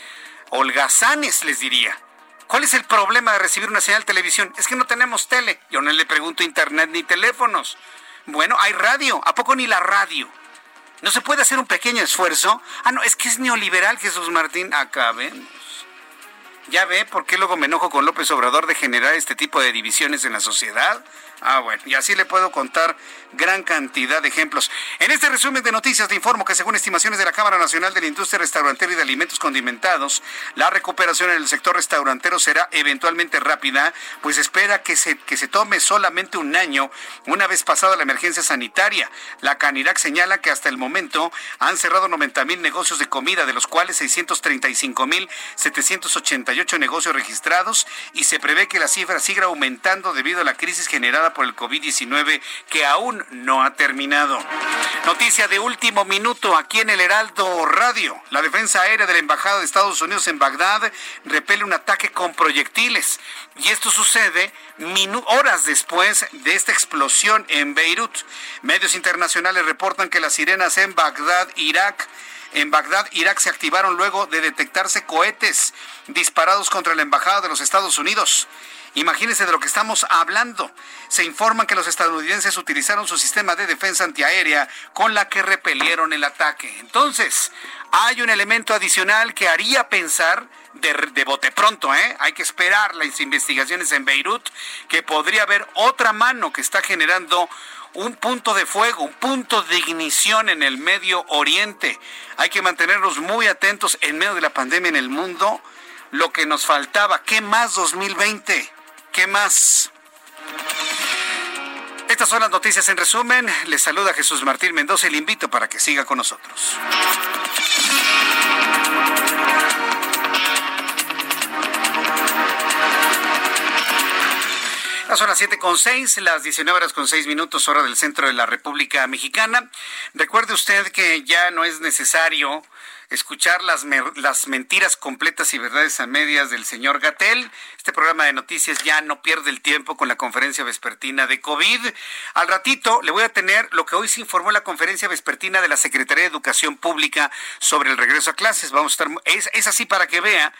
holgazanes, les diría. ¿Cuál es el problema de recibir una señal de televisión? Es que no tenemos tele. Yo no le pregunto internet ni teléfonos. Bueno, hay radio. ¿A poco ni la radio? ¿No se puede hacer un pequeño esfuerzo? Ah, no, es que es neoliberal, Jesús Martín. Acabemos. ¿Ya ve por qué luego me enojo con López Obrador de generar este tipo de divisiones en la sociedad? Ah, bueno, y así le puedo contar gran cantidad de ejemplos. En este resumen de noticias te informo que según estimaciones de la Cámara Nacional de la Industria Restaurantera y de Alimentos Condimentados, la recuperación en el sector restaurantero será eventualmente rápida, pues espera que se, que se tome solamente un año una vez pasada la emergencia sanitaria. La Canirac señala que hasta el momento han cerrado 90 mil negocios de comida, de los cuales 635 mil 788 negocios registrados y se prevé que la cifra siga aumentando debido a la crisis generada por el COVID-19 que aún no ha terminado. Noticia de último minuto aquí en el Heraldo Radio. La defensa aérea de la Embajada de Estados Unidos en Bagdad repele un ataque con proyectiles. Y esto sucede horas después de esta explosión en Beirut. Medios internacionales reportan que las sirenas en Bagdad, Irak, en Bagdad, Irak se activaron luego de detectarse cohetes disparados contra la Embajada de los Estados Unidos. Imagínense de lo que estamos hablando. Se informa que los estadounidenses utilizaron su sistema de defensa antiaérea con la que repelieron el ataque. Entonces, hay un elemento adicional que haría pensar de, bote pronto, ¿eh? hay que esperar las investigaciones en Beirut, que podría haber otra mano que está generando un punto de fuego, un punto de ignición en el Medio Oriente. Hay que mantenernos muy atentos en medio de la pandemia en el mundo. Lo que nos faltaba, ¿qué más 2020? ¿Qué más? Estas son las noticias en resumen. Les saluda Jesús Martín Mendoza y le invito para que siga con nosotros. son las siete con seis, las 19 horas con seis minutos, hora del centro de la República Mexicana. Recuerde usted que ya no es necesario escuchar las, las mentiras completas y verdades a medias del señor Gatel. Este programa de noticias ya no pierde el tiempo con la conferencia vespertina de COVID. Al ratito le voy a tener lo que hoy se informó en la conferencia vespertina de la Secretaría de Educación Pública sobre el regreso a clases. Vamos a estar, es, es así para que vea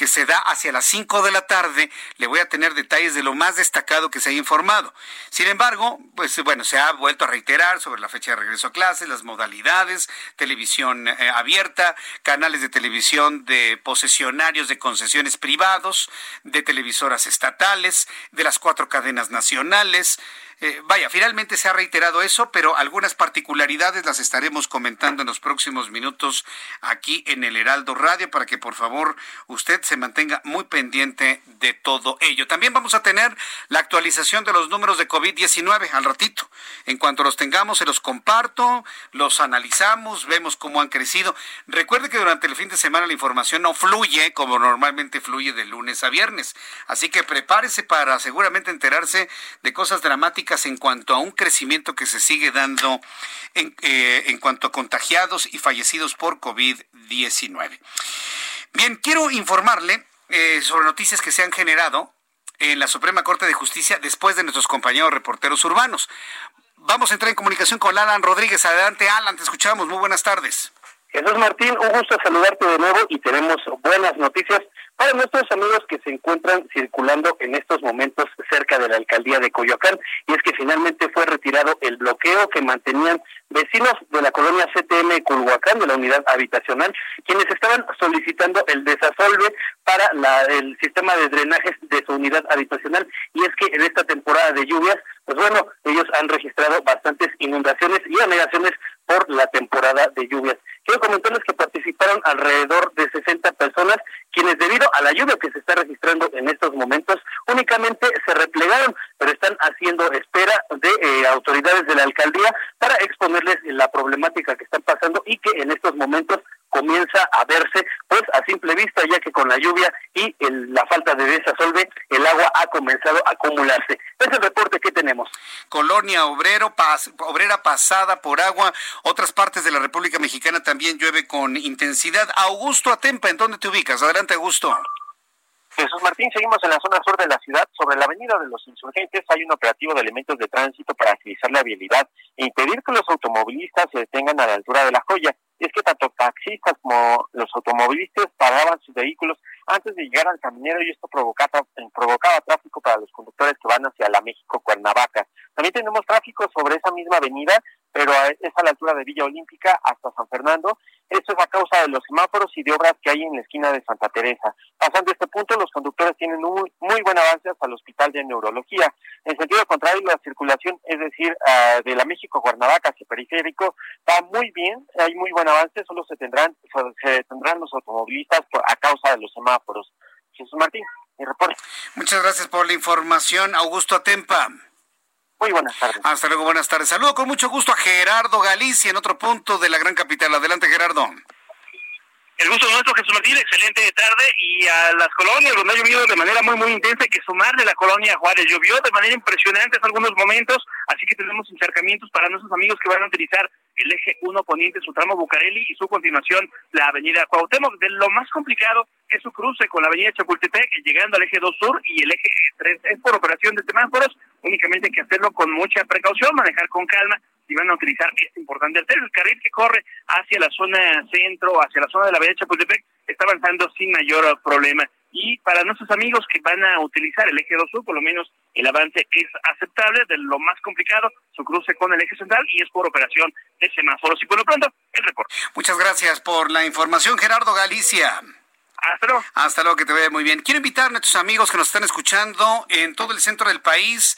que se da hacia las 5 de la tarde, le voy a tener detalles de lo más destacado que se ha informado. Sin embargo, pues bueno, se ha vuelto a reiterar sobre la fecha de regreso a clases, las modalidades, televisión eh, abierta, canales de televisión de posesionarios de concesiones privados, de televisoras estatales, de las cuatro cadenas nacionales, eh, vaya, finalmente se ha reiterado eso, pero algunas particularidades las estaremos comentando en los próximos minutos aquí en el Heraldo Radio para que por favor usted se mantenga muy pendiente de todo ello. También vamos a tener la actualización de los números de COVID-19 al ratito. En cuanto los tengamos, se los comparto, los analizamos, vemos cómo han crecido. Recuerde que durante el fin de semana la información no fluye como normalmente fluye de lunes a viernes. Así que prepárese para seguramente enterarse de cosas dramáticas en cuanto a un crecimiento que se sigue dando en, eh, en cuanto a contagiados y fallecidos por COVID-19. Bien, quiero informarle eh, sobre noticias que se han generado en la Suprema Corte de Justicia después de nuestros compañeros reporteros urbanos. vamos a entrar en comunicación con Alan Rodríguez. Adelante, Alan, te escuchamos. Muy buenas tardes. Jesús Martín, un gusto saludarte de nuevo y tenemos buenas noticias para nuestros amigos que se encuentran circulando en estos momentos cerca de la alcaldía de Coyoacán, y es que finalmente fue retirado el bloqueo que mantenían vecinos de la colonia CTM Culhuacán, de la unidad habitacional, quienes estaban solicitando el desasolve para la, el sistema de drenajes de su unidad habitacional, y es que en esta temporada de lluvias, pues bueno, ellos han registrado bastantes inundaciones y anegaciones por la temporada de lluvias. Quiero comentarles que participaron alrededor de 60 personas, quienes debido a la lluvia que se está registrando en estos momentos, únicamente se replegaron, pero están haciendo espera de eh, autoridades de la alcaldía para exponerles la problemática que están pasando y que en estos momentos comienza a verse pues a simple vista ya que con la lluvia y la falta de desasolve el agua ha comenzado a acumularse. Es el reporte que tenemos. Colonia obrero obrera pasada por agua, otras partes de la República Mexicana también llueve con intensidad. Augusto Atempa, ¿en dónde te ubicas? Adelante, Augusto. Jesús Martín, seguimos en la zona sur de la ciudad. Sobre la avenida de los insurgentes hay un operativo de elementos de tránsito para agilizar la vialidad e impedir que los automovilistas se detengan a la altura de la joya. Y es que tanto taxistas como los automovilistas paraban sus vehículos antes de llegar al caminero y esto provocaba, provocaba tráfico para los conductores que van hacia la México-Cuernavaca. También tenemos tráfico sobre esa misma avenida pero es a la altura de Villa Olímpica hasta San Fernando. Esto es a causa de los semáforos y de obras que hay en la esquina de Santa Teresa. Pasando este punto, los conductores tienen un muy buen avance hasta el Hospital de Neurología. En sentido contrario, la circulación, es decir, ah, de la México-Cuernavaca hacia Periférico, va muy bien, hay muy buen avance, solo se tendrán, se detendrán los automovilistas a causa de los semáforos. Jesús Martín, mi reporte. Muchas gracias por la información, Augusto Atempa. Muy buenas tardes. Hasta luego, buenas tardes. Saludo con mucho gusto a Gerardo Galicia en otro punto de la gran capital. Adelante, Gerardo. El gusto nuestro, Jesús Martín, excelente tarde. Y a las colonias donde ha llovido de manera muy, muy intensa, hay que sumarle la colonia Juárez. Llovió de manera impresionante en algunos momentos, así que tenemos encharcamientos para nuestros amigos que van a utilizar el eje 1 poniente, su tramo Bucareli y su continuación la avenida Cuauhtémoc. De lo más complicado es su cruce con la avenida Chapultepec, llegando al eje 2 sur y el eje 3 es por operación de semáforos. Únicamente hay que hacerlo con mucha precaución, manejar con calma y van a utilizar este importante arterio. El carril que corre hacia la zona centro, hacia la zona de la avenida Chapultepec, está avanzando sin mayor problema. Y para nuestros amigos que van a utilizar el eje 2 sur, por lo menos el avance es aceptable, de lo más complicado, su cruce con el eje central y es por operación de semáforos. Y por lo pronto, el reporte. Muchas gracias por la información, Gerardo Galicia. Hasta luego. Hasta luego, que te vea muy bien. Quiero invitar a nuestros amigos que nos están escuchando en todo el centro del país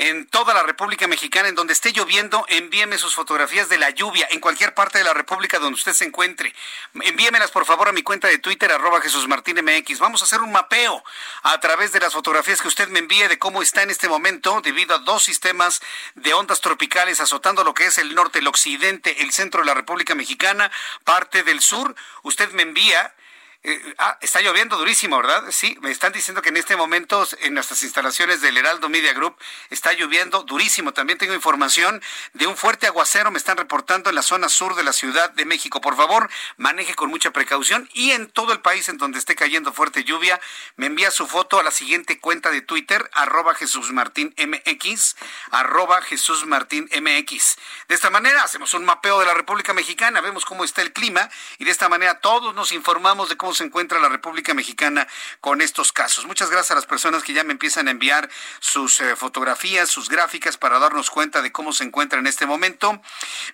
en toda la República Mexicana, en donde esté lloviendo, envíeme sus fotografías de la lluvia en cualquier parte de la República donde usted se encuentre. Envíemelas por favor a mi cuenta de Twitter, arroba Jesús MX. Vamos a hacer un mapeo a través de las fotografías que usted me envíe de cómo está en este momento debido a dos sistemas de ondas tropicales azotando lo que es el norte, el occidente, el centro de la República Mexicana, parte del sur. Usted me envía eh, ah, está lloviendo durísimo, ¿verdad? Sí, me están diciendo que en este momento en nuestras instalaciones del Heraldo Media Group está lloviendo durísimo. También tengo información de un fuerte aguacero, me están reportando en la zona sur de la Ciudad de México. Por favor, maneje con mucha precaución y en todo el país en donde esté cayendo fuerte lluvia, me envía su foto a la siguiente cuenta de Twitter, arroba Jesús Martín MX, arroba Jesús Martín MX. De esta manera hacemos un mapeo de la República Mexicana, vemos cómo está el clima y de esta manera todos nos informamos de cómo se encuentra la República Mexicana con estos casos. Muchas gracias a las personas que ya me empiezan a enviar sus eh, fotografías, sus gráficas para darnos cuenta de cómo se encuentra en este momento.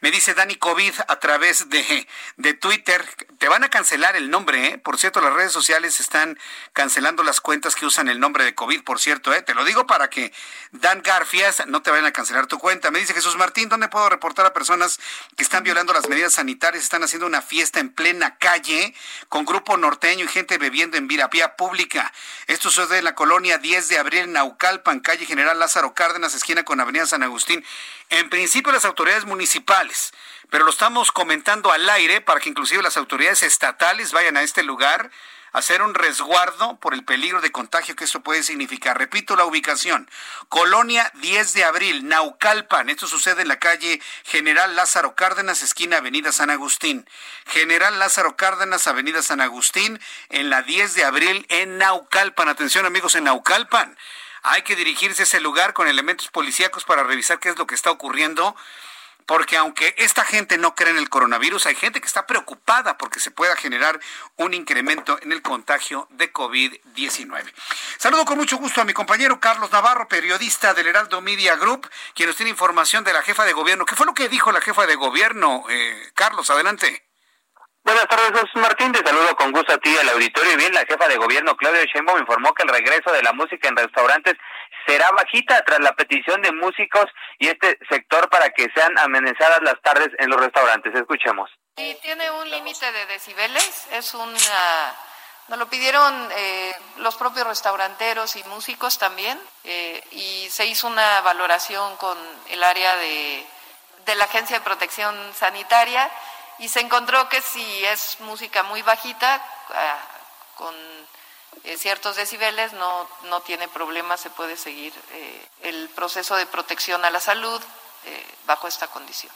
Me dice Dani COVID a través de, de Twitter, te van a cancelar el nombre, ¿eh? Por cierto, las redes sociales están cancelando las cuentas que usan el nombre de COVID, por cierto, ¿eh? Te lo digo para que Dan Garfias no te vayan a cancelar tu cuenta. Me dice Jesús Martín, ¿dónde puedo reportar a personas que están violando las medidas sanitarias, están haciendo una fiesta en plena calle con grupo norteño y gente bebiendo en vía pública. Esto sucede en la colonia 10 de abril, Naucalpan, calle General Lázaro Cárdenas, esquina con Avenida San Agustín. En principio las autoridades municipales, pero lo estamos comentando al aire para que inclusive las autoridades estatales vayan a este lugar hacer un resguardo por el peligro de contagio que eso puede significar. Repito la ubicación. Colonia 10 de abril, Naucalpan. Esto sucede en la calle General Lázaro Cárdenas, esquina Avenida San Agustín. General Lázaro Cárdenas, Avenida San Agustín, en la 10 de abril en Naucalpan. Atención amigos en Naucalpan. hay que dirigirse a ese lugar con elementos policíacos para revisar qué es lo que está ocurriendo porque aunque esta gente no cree en el coronavirus, hay gente que está preocupada porque se pueda generar un incremento en el contagio de COVID-19. Saludo con mucho gusto a mi compañero Carlos Navarro, periodista del Heraldo Media Group, quien nos tiene información de la jefa de gobierno. ¿Qué fue lo que dijo la jefa de gobierno? Eh, Carlos, adelante. Buenas tardes, Martín. Te saludo con gusto a ti al auditorio. Y bien, la jefa de gobierno, Claudia Sheinbaum, informó que el regreso de la música en restaurantes será bajita tras la petición de músicos y este sector para que sean amenazadas las tardes en los restaurantes. Escuchemos. Y tiene un límite de decibeles. Es un... Nos lo pidieron eh, los propios restauranteros y músicos también. Eh, y se hizo una valoración con el área de, de la Agencia de Protección Sanitaria y se encontró que si es música muy bajita, ah, con eh, ciertos decibeles, no, no tiene problema, se puede seguir eh, el proceso de protección a la salud eh, bajo esta condición.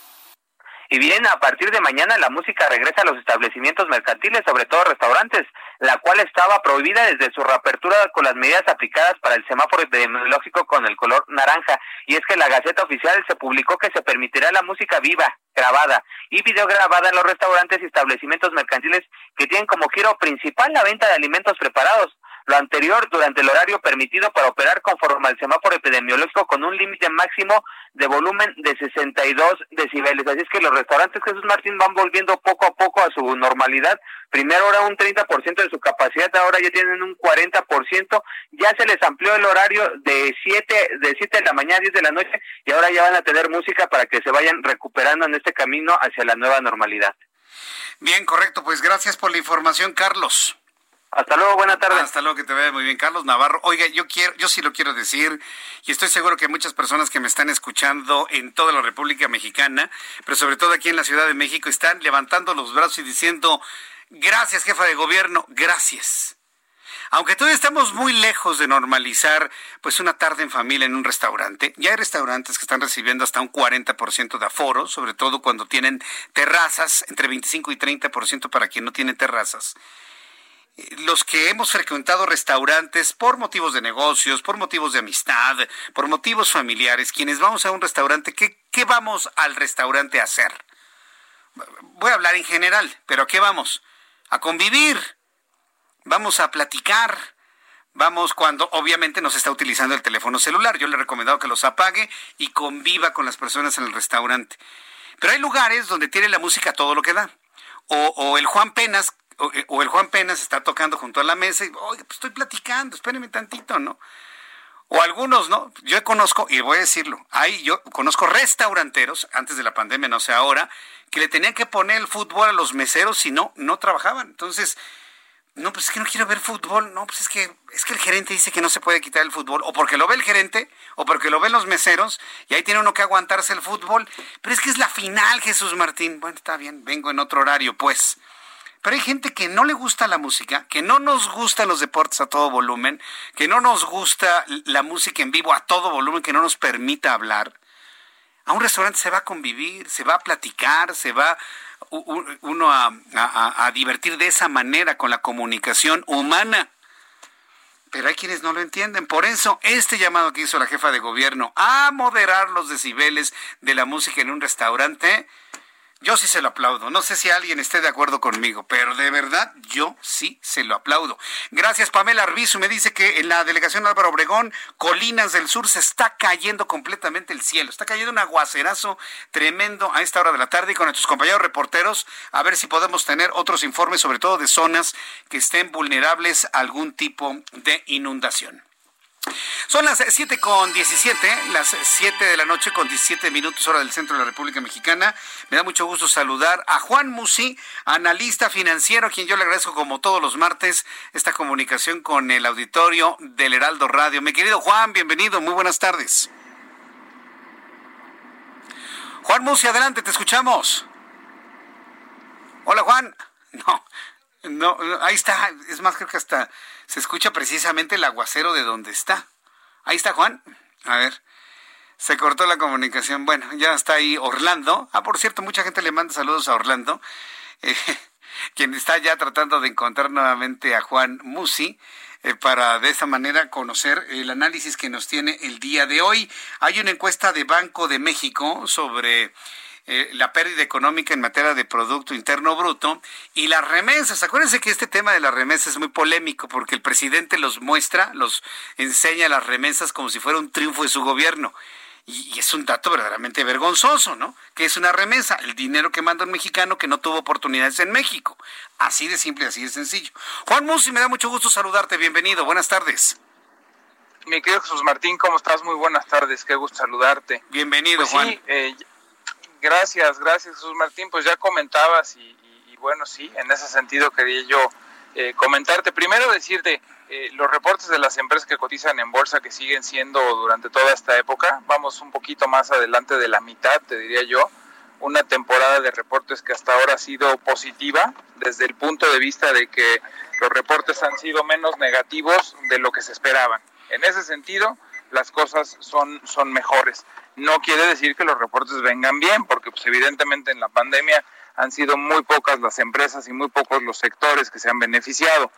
Y bien, a partir de mañana la música regresa a los establecimientos mercantiles, sobre todo restaurantes, la cual estaba prohibida desde su reapertura con las medidas aplicadas para el semáforo epidemiológico con el color naranja. Y es que la Gaceta Oficial se publicó que se permitirá la música viva, grabada y video grabada en los restaurantes y establecimientos mercantiles que tienen como giro principal la venta de alimentos preparados lo anterior durante el horario permitido para operar conforme al semáforo epidemiológico con un límite máximo de volumen de 62 decibeles. Así es que los restaurantes Jesús Martín van volviendo poco a poco a su normalidad. Primero era un 30% de su capacidad, ahora ya tienen un 40%. Ya se les amplió el horario de 7 de 7 de la mañana a 10 de la noche y ahora ya van a tener música para que se vayan recuperando en este camino hacia la nueva normalidad. Bien, correcto. Pues gracias por la información, Carlos. Hasta luego, buena tarde. Hasta luego, que te vea muy bien, Carlos Navarro. Oiga, yo quiero, yo sí lo quiero decir, y estoy seguro que muchas personas que me están escuchando en toda la República Mexicana, pero sobre todo aquí en la Ciudad de México, están levantando los brazos y diciendo, gracias, jefa de gobierno, gracias. Aunque todavía estamos muy lejos de normalizar pues una tarde en familia en un restaurante, ya hay restaurantes que están recibiendo hasta un 40% de aforo, sobre todo cuando tienen terrazas, entre 25 y 30% para quien no tiene terrazas los que hemos frecuentado restaurantes por motivos de negocios, por motivos de amistad, por motivos familiares, quienes vamos a un restaurante, ¿qué, qué vamos al restaurante a hacer? Voy a hablar en general, pero ¿a qué vamos? A convivir, vamos a platicar, vamos cuando obviamente no se está utilizando el teléfono celular. Yo le he recomendado que los apague y conviva con las personas en el restaurante. Pero hay lugares donde tiene la música todo lo que da. O el Juan Penas, eh, o, el Juan Penas está tocando junto a la mesa y, oye, pues estoy platicando, espérenme tantito, ¿no? O algunos, ¿no? Yo conozco, y voy a decirlo, hay, yo conozco restauranteros, antes de la pandemia, no sé ahora, que le tenían que poner el fútbol a los meseros si no, no trabajaban. Entonces, no, pues es que no quiero ver fútbol, no, pues es que, es que el gerente dice que no se puede quitar el fútbol, o porque lo ve el gerente, o porque lo ven los meseros, y ahí tiene uno que aguantarse el fútbol. Pero es que es la final, Jesús Martín. Bueno, está bien, vengo en otro horario, pues. Pero hay gente que no le gusta la música, que no nos gustan los deportes a todo volumen, que no nos gusta la música en vivo a todo volumen, que no nos permita hablar. A un restaurante se va a convivir, se va a platicar, se va uno a, a divertir de esa manera con la comunicación humana. Pero hay quienes no lo entienden. Por eso, este llamado que hizo la jefa de gobierno a moderar los decibeles de la música en un restaurante yo sí se lo aplaudo. No sé si alguien esté de acuerdo conmigo, pero de verdad yo sí se lo aplaudo. Gracias, Pamela Arbizu. Me dice que en la delegación Álvaro Obregón, Colinas del Sur, se está cayendo completamente el cielo. Está cayendo un aguacerazo tremendo a esta hora de la tarde y con nuestros compañeros reporteros a ver si podemos tener otros informes, sobre todo de zonas que estén vulnerables a algún tipo de inundación. Son las 7 con 17, las 7 de la noche con 17 minutos hora del centro de la República Mexicana. Me da mucho gusto saludar a Juan Musi, analista financiero, a quien yo le agradezco como todos los martes esta comunicación con el auditorio del Heraldo Radio. Mi querido Juan, bienvenido, muy buenas tardes. Juan Musi, adelante, te escuchamos. Hola Juan. No, no, ahí está, es más, creo que hasta se escucha precisamente el aguacero de donde está. Ahí está Juan. A ver. Se cortó la comunicación. Bueno, ya está ahí Orlando. Ah, por cierto, mucha gente le manda saludos a Orlando. Eh, quien está ya tratando de encontrar nuevamente a Juan Musi. Eh, para de esa manera conocer el análisis que nos tiene el día de hoy. Hay una encuesta de Banco de México sobre eh, la pérdida económica en materia de Producto Interno Bruto y las remesas. Acuérdense que este tema de las remesas es muy polémico porque el presidente los muestra, los enseña las remesas como si fuera un triunfo de su gobierno. Y, es un dato verdaderamente vergonzoso, ¿no? Que es una remesa, el dinero que manda un mexicano que no tuvo oportunidades en México. Así de simple, así de sencillo. Juan Musi, me da mucho gusto saludarte, bienvenido, buenas tardes. Mi querido Jesús Martín, ¿cómo estás? Muy buenas tardes, qué gusto saludarte. Bienvenido, pues Juan. Sí, eh, Gracias, gracias Jesús Martín. Pues ya comentabas y, bueno, sí, en ese sentido quería yo eh, comentarte. Primero decirte, eh, los reportes de las empresas que cotizan en bolsa que siguen siendo durante toda esta época, vamos un poquito más adelante de la mitad, te diría yo, una temporada de reportes que hasta ahora ha sido positiva desde el punto de vista de que los reportes han sido menos negativos de lo que se esperaban. En ese sentido, las cosas son, son mejores. No quiere decir que los reportes vengan bien, porque pues evidentemente en la pandemia han sido muy pocas las empresas y muy pocos los sectores que se han beneficiado.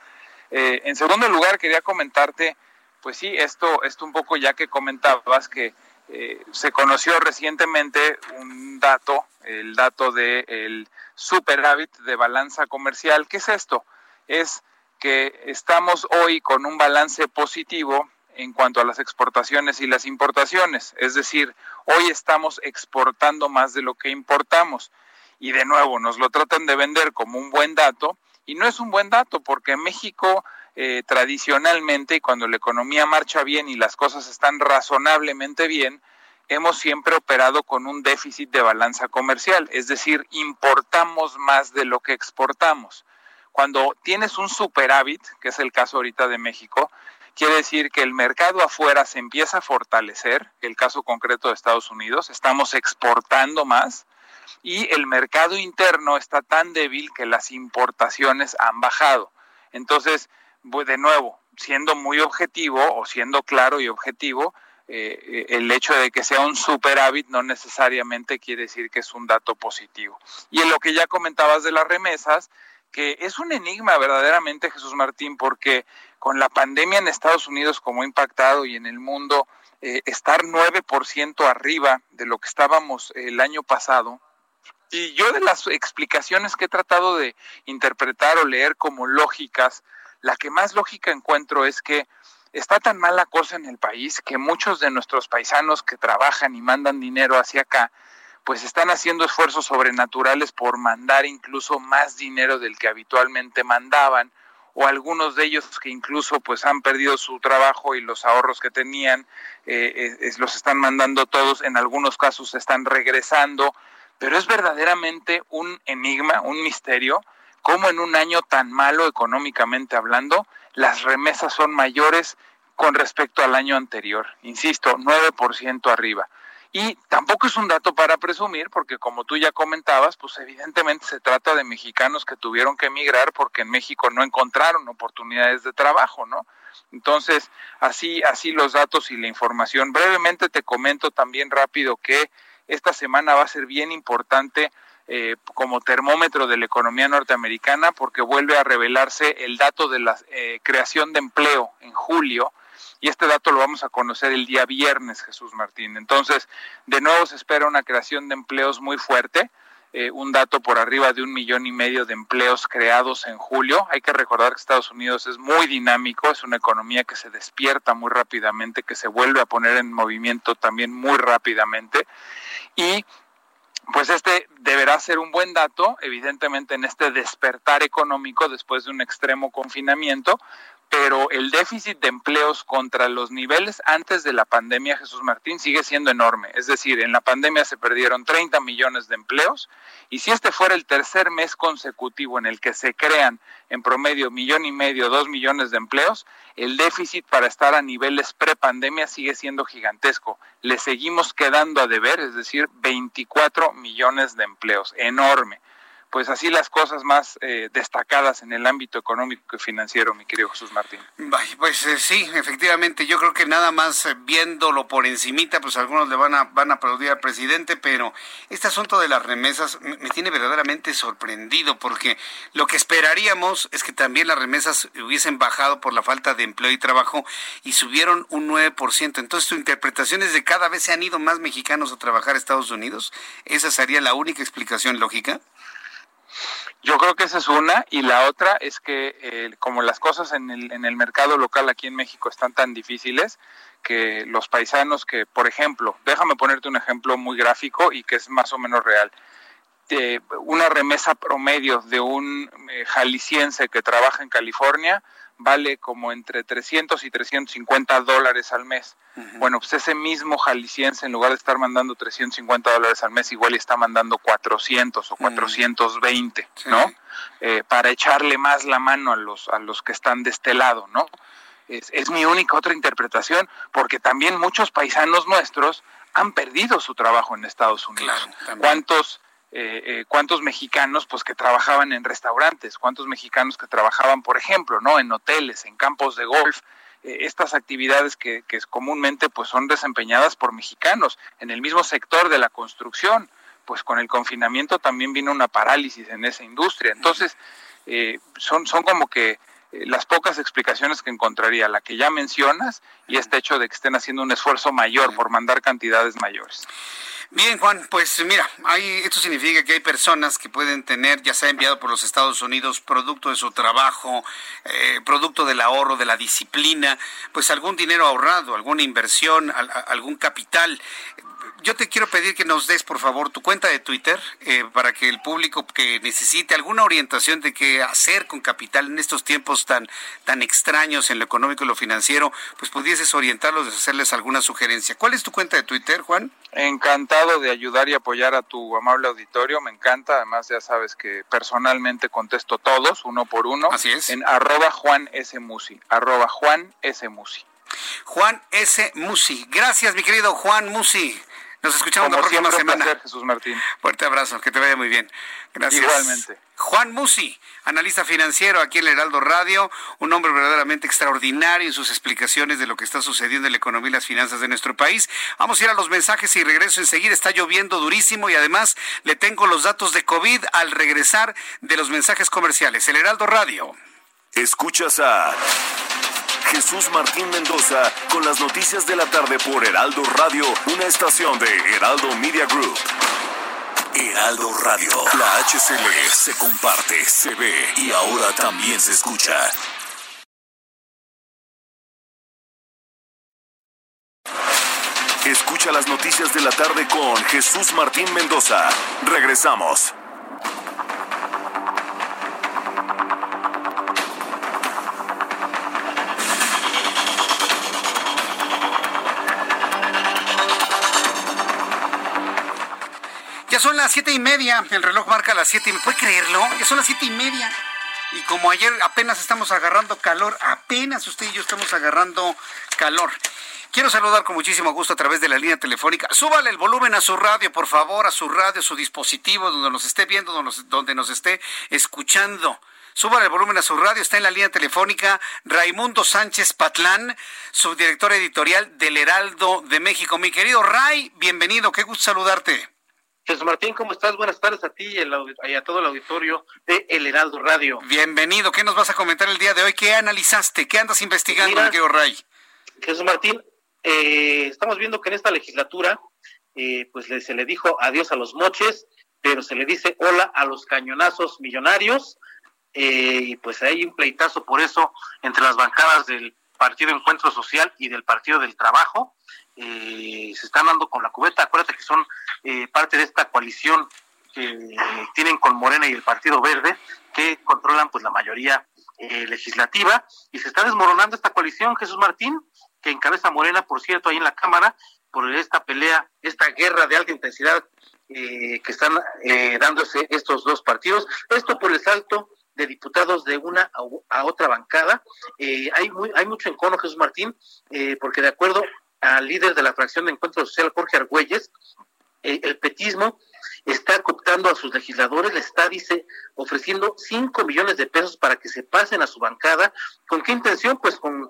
Eh, en segundo lugar, quería comentarte, pues sí, esto, esto un poco ya que comentabas que eh, se conoció recientemente un dato, el dato del el superávit de balanza comercial. ¿Qué es esto? Es que estamos hoy con un balance positivo en cuanto a las exportaciones y las importaciones. Es decir, hoy estamos exportando más de lo que importamos. Y de nuevo, nos lo tratan de vender como un buen dato. Y no es un buen dato porque México eh, tradicionalmente, cuando la economía marcha bien y las cosas están razonablemente bien, hemos siempre operado con un déficit de balanza comercial. Es decir, importamos más de lo que exportamos. Cuando tienes un superávit, que es el caso ahorita de México, quiere decir que el mercado afuera se empieza a fortalecer, el caso concreto de Estados Unidos, estamos exportando más y el mercado interno está tan débil que las importaciones han bajado. Entonces, de nuevo, siendo muy objetivo o siendo claro y objetivo, eh, el hecho de que sea un superávit no necesariamente quiere decir que es un dato positivo. Y en lo que ya comentabas de las remesas, que es un enigma verdaderamente, Jesús Martín, porque con la pandemia en Estados Unidos como ha impactado y en el mundo, eh, estar 9% arriba de lo que estábamos el año pasado. Y yo de las explicaciones que he tratado de interpretar o leer como lógicas, la que más lógica encuentro es que está tan mala cosa en el país que muchos de nuestros paisanos que trabajan y mandan dinero hacia acá, pues están haciendo esfuerzos sobrenaturales por mandar incluso más dinero del que habitualmente mandaban o algunos de ellos que incluso pues han perdido su trabajo y los ahorros que tenían eh, los están mandando todos en algunos casos están regresando pero es verdaderamente un enigma un misterio cómo en un año tan malo económicamente hablando las remesas son mayores con respecto al año anterior. Insisto 9% arriba y tampoco es un dato para presumir, porque como tú ya comentabas, pues evidentemente se trata de mexicanos que tuvieron que emigrar porque en México no encontraron oportunidades de trabajo, ¿no? Entonces, así, así los datos y la información. Brevemente te comento también rápido que esta semana va a ser bien importante eh, como termómetro de la economía norteamericana porque vuelve a revelarse el dato de la eh, creación de empleo en julio y este dato lo vamos a conocer el día viernes, Jesús Martín. Entonces, de nuevo se espera una creación de empleos muy fuerte. Eh, un dato por arriba de un millón y medio de empleos creados en julio. Hay que recordar que Estados Unidos es muy dinámico, es una economía que se despierta muy rápidamente, que se vuelve a poner en movimiento también muy rápidamente. Y pues este deberá ser un buen dato, evidentemente en este despertar económico después de un extremo confinamiento, pero el déficit de empleos contra los niveles antes de la pandemia, Jesús Martín, sigue siendo enorme. Es decir, en la pandemia se perdieron 30 millones de empleos y si este fuera el tercer mes consecutivo en el que se crean en promedio millón y medio, dos millones de empleos, el déficit para estar a niveles prepandemia sigue siendo gigantesco. Le seguimos quedando a deber, es decir, 24 millones de empleos, enorme. Pues así las cosas más eh, destacadas en el ámbito económico y financiero, mi querido Jesús Martín. Pues eh, sí, efectivamente, yo creo que nada más eh, viéndolo por encimita, pues algunos le van a, van a aplaudir al presidente, pero este asunto de las remesas me tiene verdaderamente sorprendido, porque lo que esperaríamos es que también las remesas hubiesen bajado por la falta de empleo y trabajo y subieron un 9%. Entonces, tu interpretación es de cada vez se han ido más mexicanos a trabajar a Estados Unidos. ¿Esa sería la única explicación lógica? Yo creo que esa es una y la otra es que eh, como las cosas en el, en el mercado local aquí en México están tan difíciles que los paisanos que, por ejemplo, déjame ponerte un ejemplo muy gráfico y que es más o menos real. Eh, una remesa promedio de un eh, jalisciense que trabaja en California vale como entre 300 y 350 dólares al mes. Bueno, pues ese mismo jalisciense, en lugar de estar mandando 350 dólares al mes, igual está mandando 400 o 420, ¿no? Eh, para echarle más la mano a los, a los que están de este lado, ¿no? Es, es mi única otra interpretación, porque también muchos paisanos nuestros han perdido su trabajo en Estados Unidos. ¿Cuántos eh, eh, cuántos mexicanos pues que trabajaban en restaurantes, cuántos mexicanos que trabajaban, por ejemplo, no en hoteles, en campos de golf, eh, estas actividades que, que, comúnmente pues son desempeñadas por mexicanos en el mismo sector de la construcción, pues con el confinamiento también vino una parálisis en esa industria. Entonces, son, son como que las pocas explicaciones que encontraría, la que ya mencionas y este hecho de que estén haciendo un esfuerzo mayor por mandar cantidades mayores. Bien, Juan, pues mira, esto significa que hay personas que pueden tener, ya sea enviado por los Estados Unidos, producto de su trabajo, eh, producto del ahorro, de la disciplina, pues algún dinero ahorrado, alguna inversión, algún capital yo te quiero pedir que nos des, por favor, tu cuenta de Twitter eh, para que el público que necesite alguna orientación de qué hacer con capital en estos tiempos tan, tan extraños en lo económico y lo financiero, pues pudieses orientarlos, hacerles alguna sugerencia. ¿Cuál es tu cuenta de Twitter, Juan? Encantado de ayudar y apoyar a tu amable auditorio, me encanta. Además, ya sabes que personalmente contesto todos, uno por uno. Así es. En arroba Juan S. Musi, arroba Juan S. Musi. Juan S. Musi. Gracias, mi querido Juan Musi. Nos escuchamos la próxima semana. Jesús Martín. Fuerte abrazo, que te vaya muy bien. Gracias. Igualmente. Juan Musi, analista financiero aquí en el Heraldo Radio, un hombre verdaderamente extraordinario en sus explicaciones de lo que está sucediendo en la economía y las finanzas de nuestro país. Vamos a ir a los mensajes y regreso enseguida. Está lloviendo durísimo y además le tengo los datos de COVID al regresar de los mensajes comerciales. El Heraldo Radio. Escuchas a Jesús Martín Mendoza con las noticias de la tarde por Heraldo Radio, una estación de Heraldo Media Group. Heraldo Radio, la HCL se comparte, se ve y ahora también se escucha. Escucha las noticias de la tarde con Jesús Martín Mendoza. Regresamos. Son las siete y media, el reloj marca las siete y ¿Puede creerlo? Ya son las siete y media. Y como ayer apenas estamos agarrando calor, apenas usted y yo estamos agarrando calor. Quiero saludar con muchísimo gusto a través de la línea telefónica. Súbale el volumen a su radio, por favor, a su radio, a su dispositivo, donde nos esté viendo, donde nos, donde nos esté escuchando. Súbale el volumen a su radio. Está en la línea telefónica Raimundo Sánchez Patlán, subdirector editorial del Heraldo de México. Mi querido Ray, bienvenido. Qué gusto saludarte. Jesús Martín, ¿cómo estás? Buenas tardes a ti y, a todo el auditorio de El Heraldo Radio. Bienvenido. ¿Qué nos vas a comentar el día de hoy? ¿Qué analizaste? ¿Qué andas investigando, Mira, Ray? Jesús Martín, eh, estamos viendo que en esta legislatura eh, pues se le dijo adiós a los moches, pero se le dice hola a los cañonazos millonarios. Eh, y pues hay un pleitazo por eso entre las bancadas del Partido Encuentro Social y del Partido del Trabajo eh, se están dando con la cubeta. Acuérdate que son eh, parte de esta coalición que tienen con Morena y el Partido Verde, que controlan pues la mayoría eh, legislativa, y se está desmoronando esta coalición, Jesús Martín, que encabeza Morena, por cierto, ahí en la Cámara, por esta pelea, esta guerra de alta intensidad eh, que están dándose estos dos partidos. Esto por el salto de diputados de una a, otra bancada. hay, muy, hay mucho encono, Jesús Martín, porque de acuerdo al líder de la fracción de Encuentro Social, Jorge Argüelles, el petismo está cooptando a sus legisladores, le está, dice, ofreciendo 5 millones de pesos para que se pasen a su bancada. ¿Con qué intención? Pues con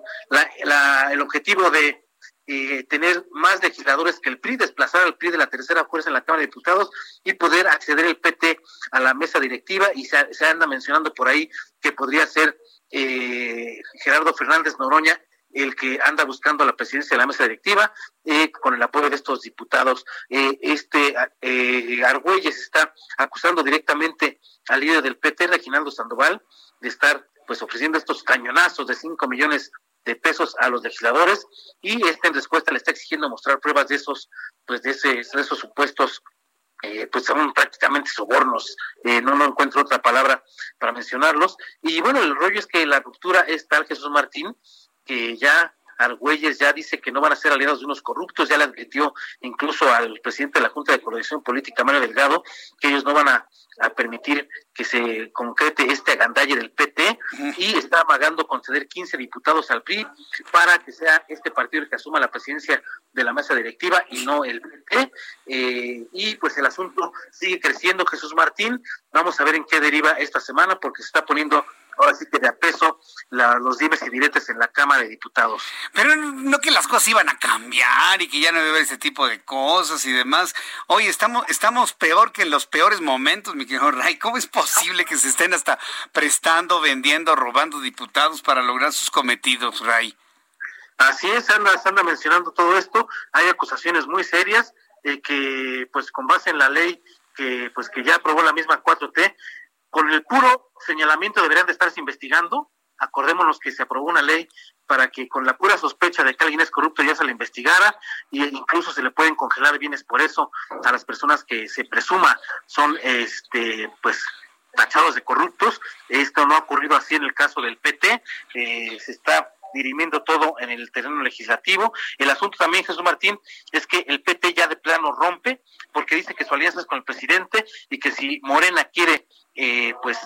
el objetivo de eh, tener más legisladores que el PRI, desplazar al PRI de la tercera fuerza en la Cámara de Diputados y poder acceder el PT a la mesa directiva. Y se, se anda mencionando por ahí que podría ser eh, Gerardo Fernández Noroña el que anda buscando la presidencia de la mesa directiva, eh, con el apoyo de estos diputados. Eh, este eh, Argüelles está acusando directamente al líder del PT, Reginaldo Sandoval, de estar pues ofreciendo estos cañonazos de 5 millones de pesos a los legisladores y este en respuesta le está exigiendo mostrar pruebas de esos pues de, ese, de esos supuestos eh, pues son prácticamente sobornos, eh, no, no encuentro otra palabra para mencionarlos. Y bueno, el rollo es que la ruptura es tal, Jesús Martín, que ya Argüelles ya dice que no van a ser aliados de unos corruptos, ya le advirtió incluso al presidente de la Junta de Coordinación Política, Mario Delgado, que ellos no van a, permitir que se concrete este agandalle del PT y está amagando conceder 15 diputados al PRI para que sea este partido el que asuma la presidencia de la mesa directiva y no el PT. Eh, y pues el asunto sigue creciendo, Jesús Martín. Vamos a ver en qué deriva esta semana porque se está poniendo ahora sí que de a peso los dimes y diretes en la Cámara de Diputados. Pero no que las cosas iban a cambiar y que ya no iba a haber ese tipo de cosas y demás. Oye, estamos, estamos peor que en los peores momentos, mi querido Ray. ¿Cómo es posible que se estén hasta prestando, vendiendo, robando diputados para lograr sus cometidos, Ray? Así es, anda, anda mencionando todo esto. Hay acusaciones muy serias eh, que, pues, con base en la ley que, pues, que ya aprobó la misma 4T, con el puro señalamiento deberían de estarse investigando. Acordémonos que se aprobó una ley para que con la pura sospecha de que alguien es corrupto ya se le investigara e incluso se le pueden congelar bienes por eso a las personas que se presuma son este pues tachados de corruptos. Esto no ha ocurrido así en el caso del PT. Eh, se está dirimiendo todo en el terreno legislativo. El asunto también, Jesús Martín, es que el PT ya de plano rompe porque dice que su alianza es con el presidente y que si Morena quiere eh, pues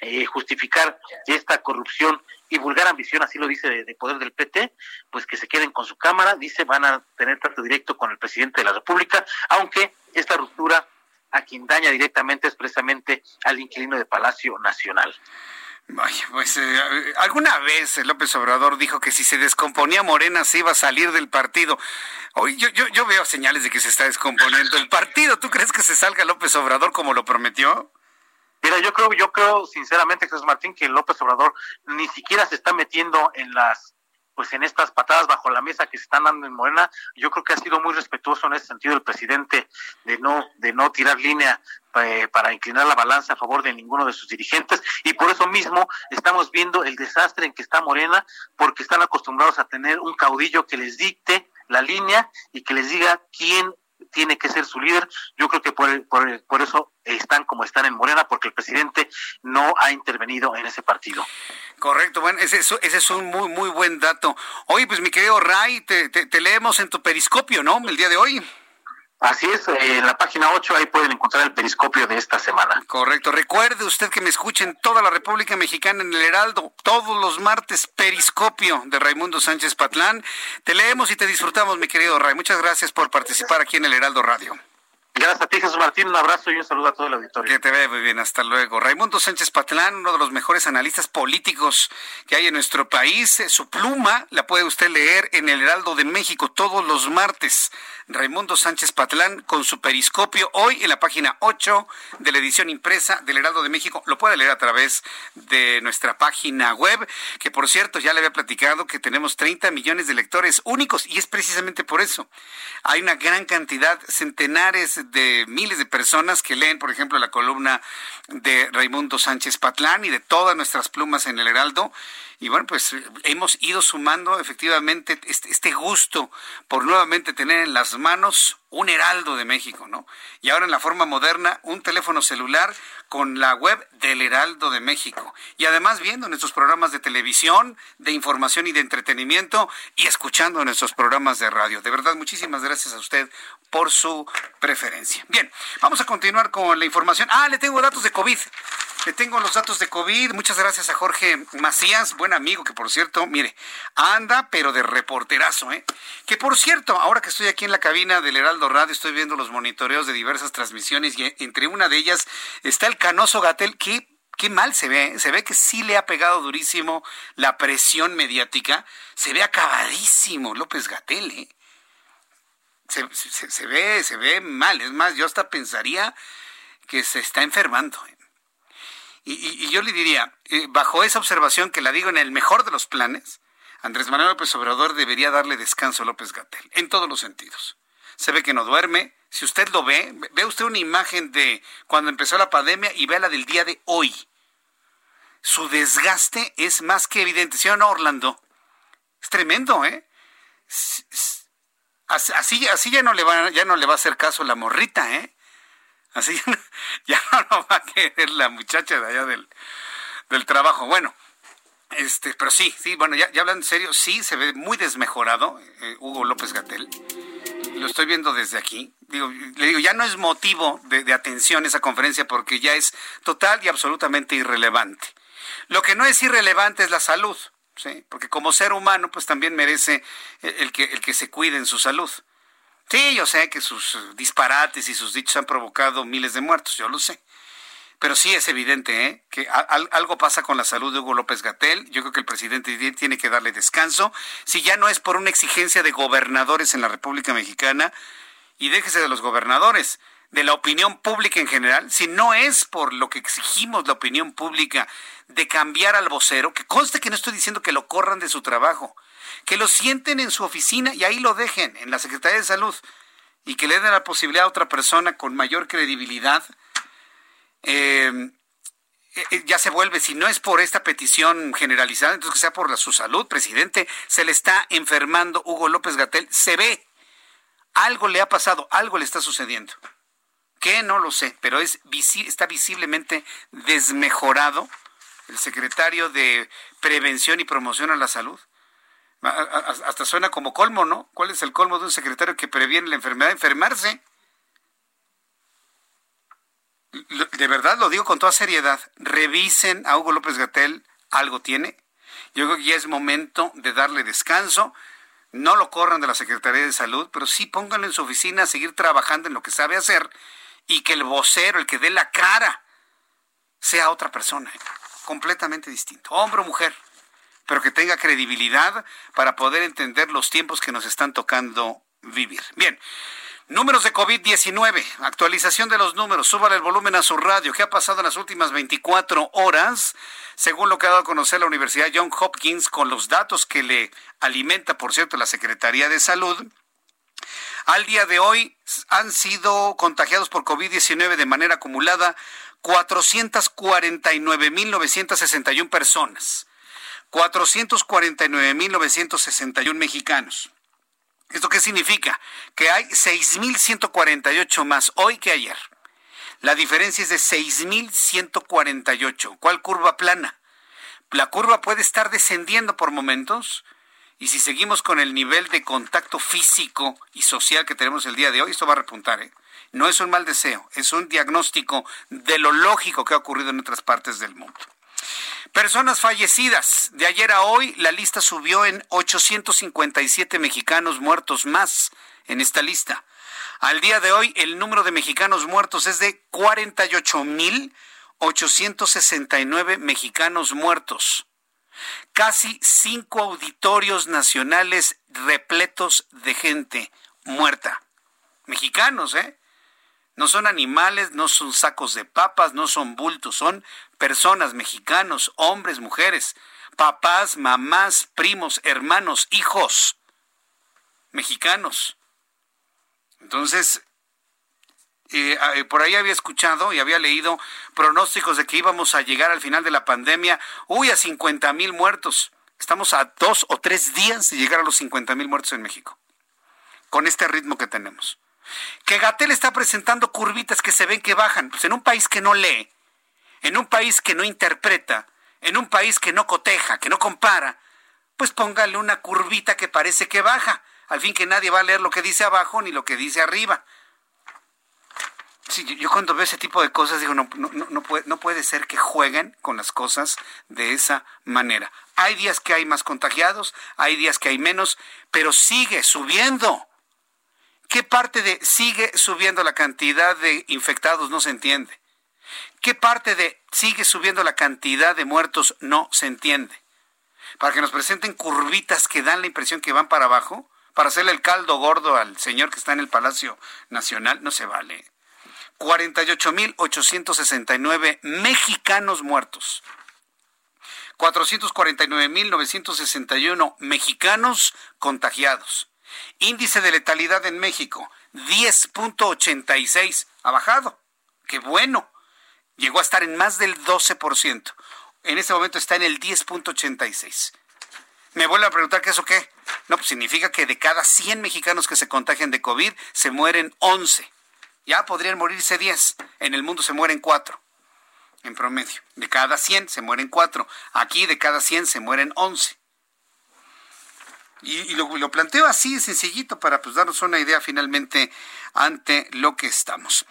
eh, justificar esta corrupción y vulgar ambición, así lo dice de, poder del PT, pues que se queden con su Cámara, dice van a tener trato directo con el presidente de la República, aunque esta ruptura a quien daña directamente es precisamente al inquilino de Palacio Nacional. Pues eh, alguna vez López Obrador dijo que si se descomponía Morena se iba a salir del partido. Hoy yo, yo, yo veo señales de que se está descomponiendo el partido. ¿Tú crees que se salga López Obrador como lo prometió? Mira, yo creo, yo creo sinceramente, Jesús Martín, que López Obrador ni siquiera se está metiendo en las pues en estas patadas bajo la mesa que se están dando en Morena, yo creo que ha sido muy respetuoso en ese sentido el presidente de no de no tirar línea eh, para inclinar la balanza a favor de ninguno de sus dirigentes. Y por eso mismo estamos viendo el desastre en que está Morena porque están acostumbrados a tener un caudillo que les dicte la línea y que les diga quién tiene que ser su líder. Yo creo que por, por, eso están como están en Morena, porque el presidente no ha intervenido en ese partido. Correcto, bueno, ese, ese es un muy, muy buen dato. Oye, pues mi querido Ray, te, te leemos en tu periscopio, ¿no? El día de hoy. Así es, eh, en la página 8 ahí pueden encontrar el periscopio de esta semana. Correcto. Recuerde usted que me escuche en toda la República Mexicana en el Heraldo, todos los martes, periscopio de Raimundo Sánchez Patlán. Te leemos y te disfrutamos, mi querido Ray. Muchas gracias por participar aquí en el Heraldo Radio. Gracias a ti, Jesús Martín. Un abrazo y un saludo a todo el auditorio. Que te ve muy bien. Hasta luego. Raimundo Sánchez Patlán, uno de los mejores analistas políticos que hay en nuestro país. Su pluma la puede usted leer en el Heraldo de México todos los martes. Raimundo Sánchez Patlán con su periscopio hoy en la página 8 de la edición impresa del Heraldo de México. Lo puede leer a través de nuestra página web, que por cierto ya le había platicado que tenemos 30 millones de lectores únicos y es precisamente por eso. Hay una gran cantidad, centenares de miles de personas que leen, por ejemplo, la columna de Raimundo Sánchez Patlán y de todas nuestras plumas en el Heraldo y bueno, pues hemos ido sumando efectivamente este, este, gusto por nuevamente tener en las manos un heraldo de México, ¿no? Y ahora en la forma moderna, un teléfono celular con la web del Heraldo de México. Y además viendo nuestros programas de televisión, de información y de entretenimiento y escuchando nuestros programas de radio. De verdad, muchísimas gracias a usted por su preferencia. Bien, vamos a continuar con la información. Ah, le tengo datos de COVID. Le tengo los datos de COVID. Muchas gracias a Jorge Macías, buen amigo, que por cierto, mire, anda, pero de reporterazo, ¿eh? Que por cierto, ahora que estoy aquí en la cabina del Heraldo Radio, estoy viendo los monitoreos de diversas transmisiones y entre una de ellas está el canoso Gatel, que qué mal se ve, ¿eh? se ve que sí le ha pegado durísimo la presión mediática, se ve acabadísimo López Gatel, ¿eh? Se, se, ve, se ve mal, es más, yo hasta pensaría que se está enfermando. ¿eh? Y, yo le diría, eh, bajo esa observación que la digo en el mejor de los planes, Andrés Manuel López Obrador debería darle descanso a López Gatel, en todos los sentidos. Se ve que no duerme. Si usted lo ve, ve usted una imagen de cuando empezó la pandemia y ve la del día de hoy. Su desgaste es más que evidente. ¿Sí o no, Orlando? Es tremendo, ¿eh? Así, así ya no le va, ya no le va a hacer caso la morrita, ¿eh? Así ya no, va a querer la muchacha de allá del, del trabajo. Bueno, este, pero sí, sí, bueno, ya, ya hablando en serio, sí se ve muy desmejorado eh, Hugo López Gatel. Lo estoy viendo desde aquí. Digo, le digo, ya no es motivo de, de atención esa conferencia porque ya es total y absolutamente irrelevante. Lo que no es irrelevante es la salud, ¿sí? porque como ser humano, pues también merece el que, el que se cuide en su salud. Sí, yo sé que sus disparates y sus dichos han provocado miles de muertos, yo lo sé. Pero sí es evidente ¿eh? que algo pasa con la salud de Hugo López Gatel. Yo creo que el presidente tiene que darle descanso. Si ya no es por una exigencia de gobernadores en la República Mexicana, y déjese de los gobernadores, de la opinión pública en general, si no es por lo que exigimos la opinión pública de cambiar al vocero, que conste que no estoy diciendo que lo corran de su trabajo, que lo sienten en su oficina y ahí lo dejen, en la Secretaría de Salud, y que le den la posibilidad a otra persona con mayor credibilidad. Eh, eh, ya se vuelve, si no es por esta petición generalizada, entonces que sea por su salud, presidente, se le está enfermando Hugo López Gatel, se ve, algo le ha pasado, algo le está sucediendo. ¿Qué? No lo sé, pero es está visiblemente desmejorado el secretario de Prevención y Promoción a la Salud hasta suena como colmo, ¿no? ¿Cuál es el colmo de un secretario que previene la enfermedad? Enfermarse. De verdad lo digo con toda seriedad. Revisen a Hugo López Gatel, algo tiene. Yo creo que ya es momento de darle descanso. No lo corran de la Secretaría de Salud, pero sí pónganlo en su oficina a seguir trabajando en lo que sabe hacer y que el vocero, el que dé la cara, sea otra persona, completamente distinto, hombre o mujer pero que tenga credibilidad para poder entender los tiempos que nos están tocando vivir. Bien. Números de COVID-19, actualización de los números, súbale el volumen a su radio. ¿Qué ha pasado en las últimas 24 horas? Según lo que ha dado a conocer la Universidad John Hopkins, con los datos que le alimenta, por cierto, la Secretaría de Salud, al día de hoy han sido contagiados por COVID-19 de manera acumulada 449.961 personas. 449.961 mexicanos. ¿Esto qué significa? Que hay 6.148 más hoy que ayer. La diferencia es de 6.148. ¿Cuál curva plana? La curva puede estar descendiendo por momentos y si seguimos con el nivel de contacto físico y social que tenemos el día de hoy, esto va a repuntar. ¿eh? No es un mal deseo, es un diagnóstico de lo lógico que ha ocurrido en otras partes del mundo. Personas fallecidas. De ayer a hoy la lista subió en 857 mexicanos muertos más en esta lista. Al día de hoy el número de mexicanos muertos es de 48.869 mexicanos muertos. Casi cinco auditorios nacionales repletos de gente muerta. Mexicanos, ¿eh? No son animales, no son sacos de papas, no son bultos, son personas, mexicanos, hombres, mujeres, papás, mamás, primos, hermanos, hijos, mexicanos. Entonces, eh, eh, por ahí había escuchado y había leído pronósticos de que íbamos a llegar al final de la pandemia, uy, a 50 mil muertos. Estamos a dos o tres días de llegar a los 50 mil muertos en México, con este ritmo que tenemos. Que Gatel está presentando curvitas que se ven que bajan. Pues en un país que no lee, en un país que no interpreta, en un país que no coteja, que no compara, pues póngale una curvita que parece que baja. Al fin que nadie va a leer lo que dice abajo ni lo que dice arriba. Sí, yo cuando veo ese tipo de cosas digo, no, no, no, puede, no puede ser que jueguen con las cosas de esa manera. Hay días que hay más contagiados, hay días que hay menos, pero sigue subiendo. ¿Qué parte de sigue subiendo la cantidad de infectados no se entiende? ¿Qué parte de sigue subiendo la cantidad de muertos no se entiende? Para que nos presenten curvitas que dan la impresión que van para abajo, para hacerle el caldo gordo al señor que está en el Palacio Nacional, no se vale. 48.869 mexicanos muertos. 449.961 mexicanos contagiados. Índice de letalidad en México, 10.86. Ha bajado. Qué bueno. Llegó a estar en más del 12%. En este momento está en el 10.86. Me vuelve a preguntar qué eso qué. No, pues significa que de cada 100 mexicanos que se contagian de COVID, se mueren 11. Ya podrían morirse 10. En el mundo se mueren 4 en promedio. De cada 100 se mueren 4. Aquí de cada 100 se mueren 11. Y, lo, planteo así, sencillito, para pues, darnos una idea finalmente ante lo que estamos.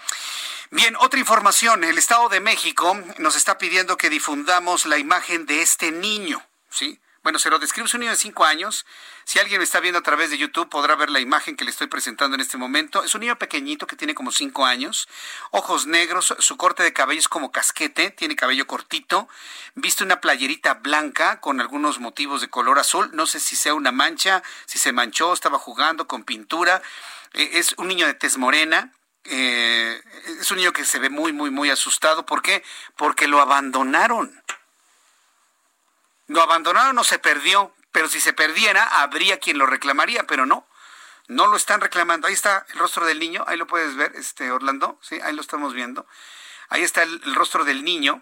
Bien, otra información. El Estado de México nos está pidiendo que difundamos la imagen de este niño, ¿sí? Bueno, se lo describe, es un niño de 5 años. Si alguien me está viendo a través de YouTube, podrá ver la imagen que le estoy presentando en este momento. Es un niño pequeñito que tiene como 5 años, ojos negros, su corte de cabello es como casquete, tiene cabello cortito, viste una playerita blanca con algunos motivos de color azul. No sé si sea una mancha, si se manchó, estaba jugando con pintura. Eh, es un niño de tez morena, eh, es un niño que se ve muy, muy, muy asustado. ¿Por qué? Porque lo abandonaron. Lo abandonaron o se perdió, pero si se perdiera, habría quien lo reclamaría, pero no. No lo están reclamando. Ahí está el rostro del niño, ahí lo puedes ver, este Orlando, sí, ahí lo estamos viendo. Ahí está el, rostro del niño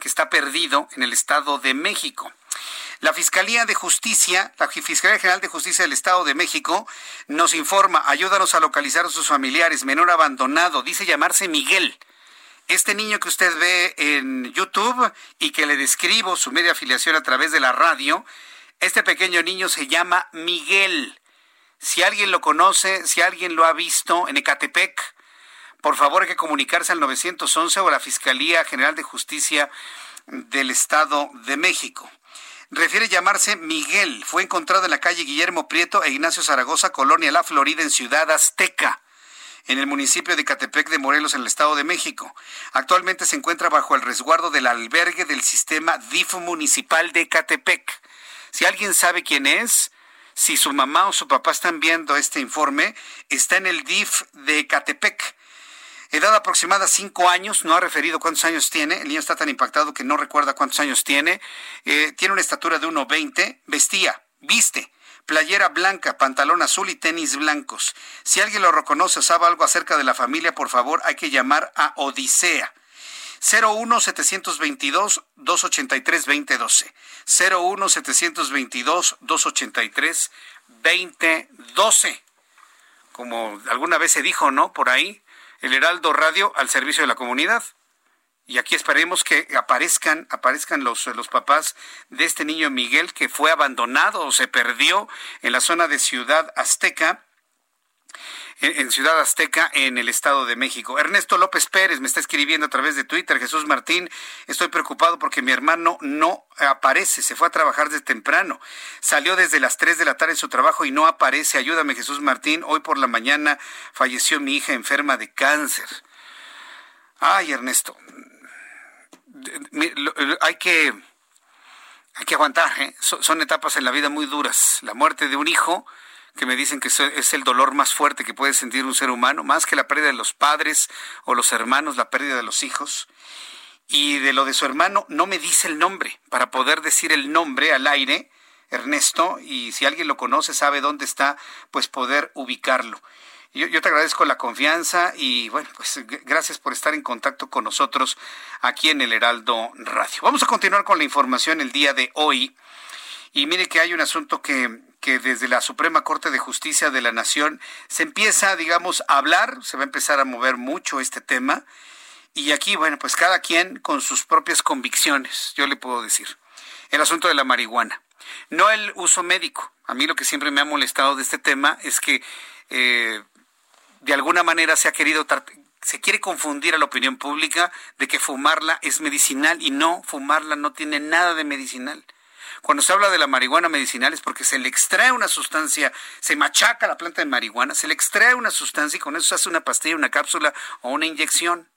que está perdido en el Estado de México. La Fiscalía de Justicia, la Fiscalía General de Justicia del Estado de México, nos informa, ayúdanos a localizar a sus familiares, menor abandonado, dice llamarse Miguel. Este niño que usted ve en YouTube y que le describo su media afiliación a través de la radio, este pequeño niño se llama Miguel. Si alguien lo conoce, si alguien lo ha visto en Ecatepec, por favor hay que comunicarse al 911 o a la Fiscalía General de Justicia del Estado de México. Refiere llamarse Miguel. Fue encontrado en la calle Guillermo Prieto e Ignacio Zaragoza, Colonia La Florida, en Ciudad Azteca en el municipio de Catepec de Morelos, en el Estado de México. Actualmente se encuentra bajo el resguardo del albergue del sistema DIF municipal de Catepec. Si alguien sabe quién es, si su mamá o su papá están viendo este informe, está en el DIF de Catepec. Edad aproximada cinco años, no ha referido cuántos años tiene, el niño está tan impactado que no recuerda cuántos años tiene, eh, tiene una estatura de 1,20, vestía, viste, playera blanca, pantalón azul y tenis blancos. Si alguien lo reconoce o sabe algo acerca de la familia, por favor, hay que llamar a Odisea. 01 722 283 2012. 01 722 283 2012. Como alguna vez se dijo, ¿no? Por ahí, el Heraldo Radio al servicio de la comunidad. Y aquí esperemos que aparezcan, aparezcan los, los papás de este niño Miguel que fue abandonado o se perdió en la zona de Ciudad Azteca en Ciudad Azteca, en el Estado de México. Ernesto López Pérez me está escribiendo a través de Twitter. Jesús Martín, estoy preocupado porque mi hermano no aparece. Se fue a trabajar desde temprano. Salió desde las 3 de la tarde de su trabajo y no aparece. Ayúdame, Jesús Martín. Hoy por la mañana falleció mi hija enferma de cáncer. Ay, Ernesto, hay que, hay que aguantar, ¿eh? son, etapas en la vida muy duras. La muerte de un hijo, que me dicen que es el dolor más fuerte que puede sentir un ser humano, más que la pérdida de los padres o los hermanos, la pérdida de los hijos. Y de lo de su hermano no me dice el nombre, para poder decir el nombre al aire, Ernesto, y si alguien lo conoce, sabe dónde está, pues poder ubicarlo. Yo, te agradezco la confianza y bueno, pues gracias por estar en contacto con nosotros aquí en el Heraldo Radio. Vamos a continuar con la información el día de hoy. Y mire que hay un asunto que, que desde la Suprema Corte de Justicia de la Nación se empieza, digamos, a hablar, se va a empezar a mover mucho este tema. Y aquí, bueno, pues cada quien con sus propias convicciones, yo le puedo decir. El asunto de la marihuana. No el uso médico. A mí lo que siempre me ha molestado de este tema es que eh, de alguna manera se ha querido se quiere confundir a la opinión pública de que fumarla es medicinal y no, fumarla no tiene nada de medicinal. Cuando se habla de la marihuana medicinal es porque se le extrae una sustancia, se machaca la planta de marihuana, se le extrae una sustancia y con eso se hace una pastilla, una cápsula o una inyección.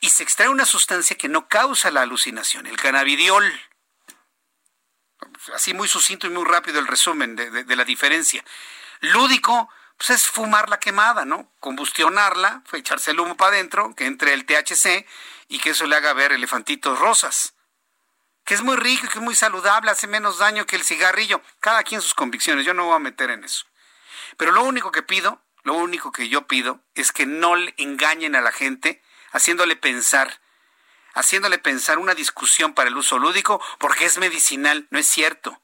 Y se extrae una sustancia que no causa la alucinación, el cannabidiol. Así muy sucinto y muy rápido el resumen de, de la diferencia. Lúdico, pues es fumar la quemada, ¿no? Combustionarla, echarse el humo para adentro, que entre el THC y que eso le haga ver elefantitos rosas. Que es muy rico y que es muy saludable, hace menos daño que el cigarrillo. Cada quien sus convicciones, yo no voy a meter en eso. Pero lo único que pido, lo único que yo pido es que no le engañen a la gente haciéndole pensar, haciéndole pensar una discusión para el uso lúdico porque es medicinal, no es cierto.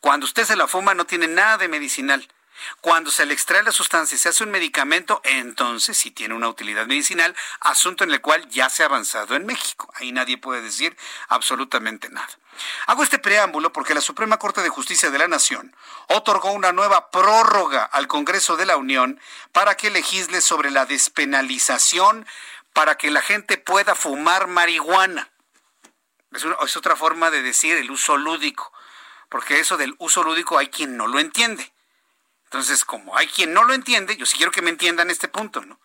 Cuando usted se la fuma no tiene nada de medicinal. Cuando se le extrae la sustancia y se hace un medicamento, entonces sí tiene una utilidad medicinal, asunto en el cual ya se ha avanzado en México. Ahí nadie puede decir absolutamente nada. Hago este preámbulo porque la Suprema Corte de Justicia de la Nación otorgó una nueva prórroga al Congreso de la Unión para que legisle sobre la despenalización para que la gente pueda fumar marihuana. Es, es otra forma de decir el uso lúdico, porque eso del uso lúdico hay quien no lo entiende. Entonces, como hay quien no lo entiende, yo sí quiero que me entiendan este punto, ¿no?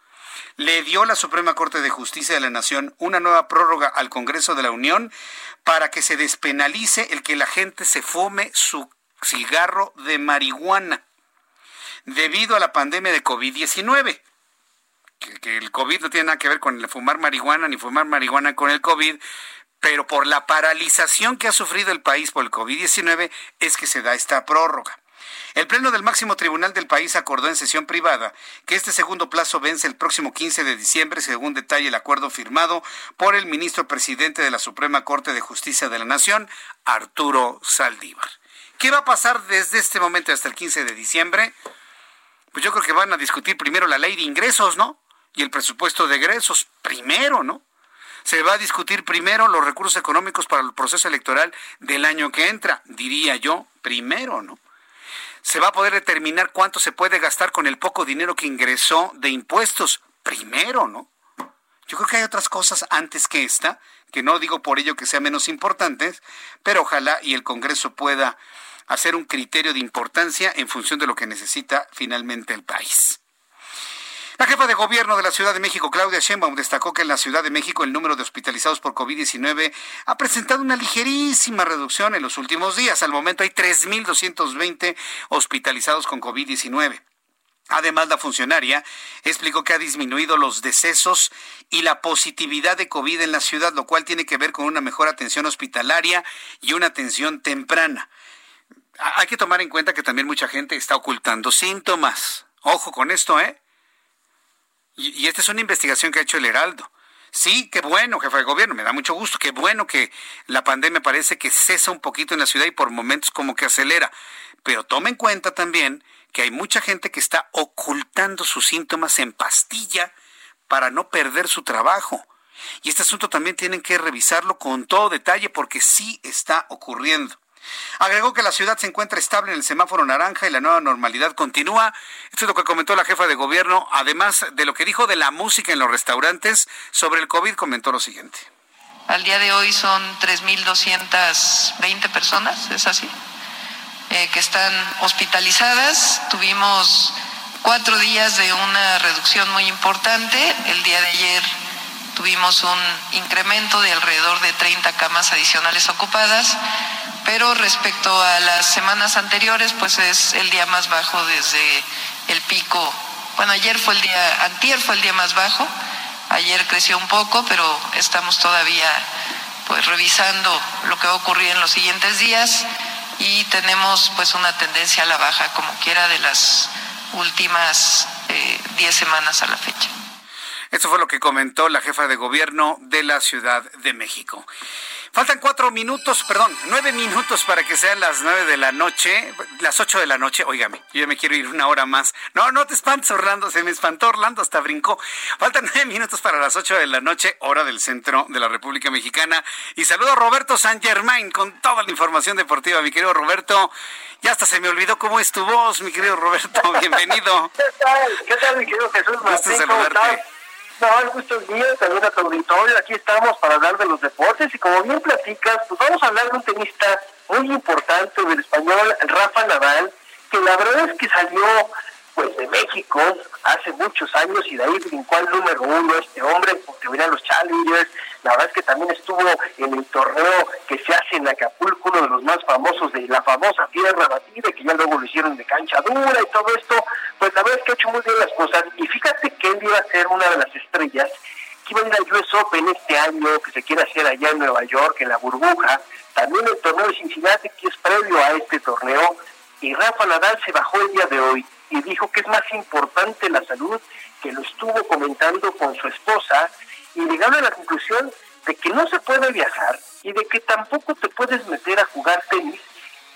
Le dio la Suprema Corte de Justicia de la Nación una nueva prórroga al Congreso de la Unión para que se despenalice el que la gente se fume su cigarro de marihuana debido a la pandemia de COVID-19. Que, que, el COVID no tiene nada que ver con el fumar marihuana ni fumar marihuana con el COVID, pero por la paralización que ha sufrido el país por el COVID-19 es que se da esta prórroga. El Pleno del máximo tribunal del país acordó en sesión privada que este segundo plazo vence el próximo 15 de diciembre, según detalle el acuerdo firmado por el ministro presidente de la Suprema Corte de Justicia de la Nación, Arturo Saldívar. ¿Qué va a pasar desde este momento hasta el 15 de diciembre? Pues yo creo que van a discutir primero la ley de ingresos, ¿no? Y el presupuesto de egresos, primero, ¿no? se va a discutir primero los recursos económicos para el proceso electoral del año que entra, diría yo, primero, ¿no? Se va a poder determinar cuánto se puede gastar con el poco dinero que ingresó de impuestos. Primero, ¿no? Yo creo que hay otras cosas antes que esta, que no digo por ello que sean menos importantes, pero ojalá y el Congreso pueda hacer un criterio de importancia en función de lo que necesita finalmente el país. La jefa de gobierno de la Ciudad de México, Claudia Sheinbaum, destacó que en la Ciudad de México el número de hospitalizados por COVID-19 ha presentado una ligerísima reducción en los últimos días. Al momento hay 3.220 hospitalizados con COVID-19. Además, la funcionaria explicó que ha disminuido los decesos y la positividad de COVID en la ciudad, lo cual tiene que ver con una mejor atención hospitalaria y una atención temprana. Hay que tomar en cuenta que también mucha gente está ocultando síntomas. Ojo con esto, ¿eh? Y, esta es una investigación que ha hecho el Heraldo. Sí, qué bueno, jefe de gobierno, me da mucho gusto, qué bueno que la pandemia parece que cesa un poquito en la ciudad y por momentos como que acelera. Pero tome en cuenta también que hay mucha gente que está ocultando sus síntomas en pastilla para no perder su trabajo. Y este asunto también tienen que revisarlo con todo detalle porque sí está ocurriendo. Agregó que la ciudad se encuentra estable en el semáforo naranja y la nueva normalidad continúa. Esto es lo que comentó la jefa de gobierno. Además de lo que dijo de la música en los restaurantes, sobre el COVID comentó lo siguiente. Al día de hoy son 3.220 personas, ¿es así? Eh, que están hospitalizadas. Tuvimos cuatro días de una reducción muy importante. El día de ayer tuvimos un incremento de alrededor de 30 camas adicionales ocupadas pero respecto a las semanas anteriores, pues es el día más bajo desde el pico. Bueno, ayer fue el día, antier fue el día más bajo, ayer creció un poco, pero estamos todavía pues revisando lo que va a ocurrir en los siguientes días y tenemos pues una tendencia a la baja como quiera de las últimas 10 eh, semanas a la fecha. Esto fue lo que comentó la jefa de gobierno de la Ciudad de México. Faltan cuatro minutos, perdón, nueve minutos para que sean las nueve de la noche, las ocho de la noche. Óigame, yo ya me quiero ir una hora más. No, no te espantes, Orlando, se me espantó Orlando, hasta brincó. Faltan nueve minutos para las ocho de la noche, hora del centro de la República Mexicana. Y saludo a Roberto San Germain con toda la información deportiva, mi querido Roberto. Ya hasta se me olvidó cómo es tu voz, mi querido Roberto. Bienvenido. ¿Qué tal? ¿Qué tal, mi querido Jesús Martín? saludarte. No, el gusto es mío, a tu auditorio. Aquí estamos para hablar de los deportes y como bien platicas, pues vamos a hablar de un tenista muy importante del español, Rafa Nadal, que la verdad es que salió pues de México hace muchos años y de ahí brincó al número uno este hombre porque venía los Challengers, la verdad es que también estuvo en el torneo que se hace en Acapulco, uno de los más famosos de la famosa tierra batida, que ya luego lo hicieron de cancha dura y todo esto, pues la verdad es que ha hecho muy bien las cosas. Y fíjate que él iba a ser una de las estrellas que iba a ir al US Open este año, que se quiere hacer allá en Nueva York, en la burbuja, también el torneo de Cincinnati, que es previo a este torneo, y Rafa Nadal se bajó el día de hoy y dijo que es más importante la salud, que lo estuvo comentando con su esposa y llegaron a la conclusión de que no se puede viajar y de que tampoco te puedes meter a jugar tenis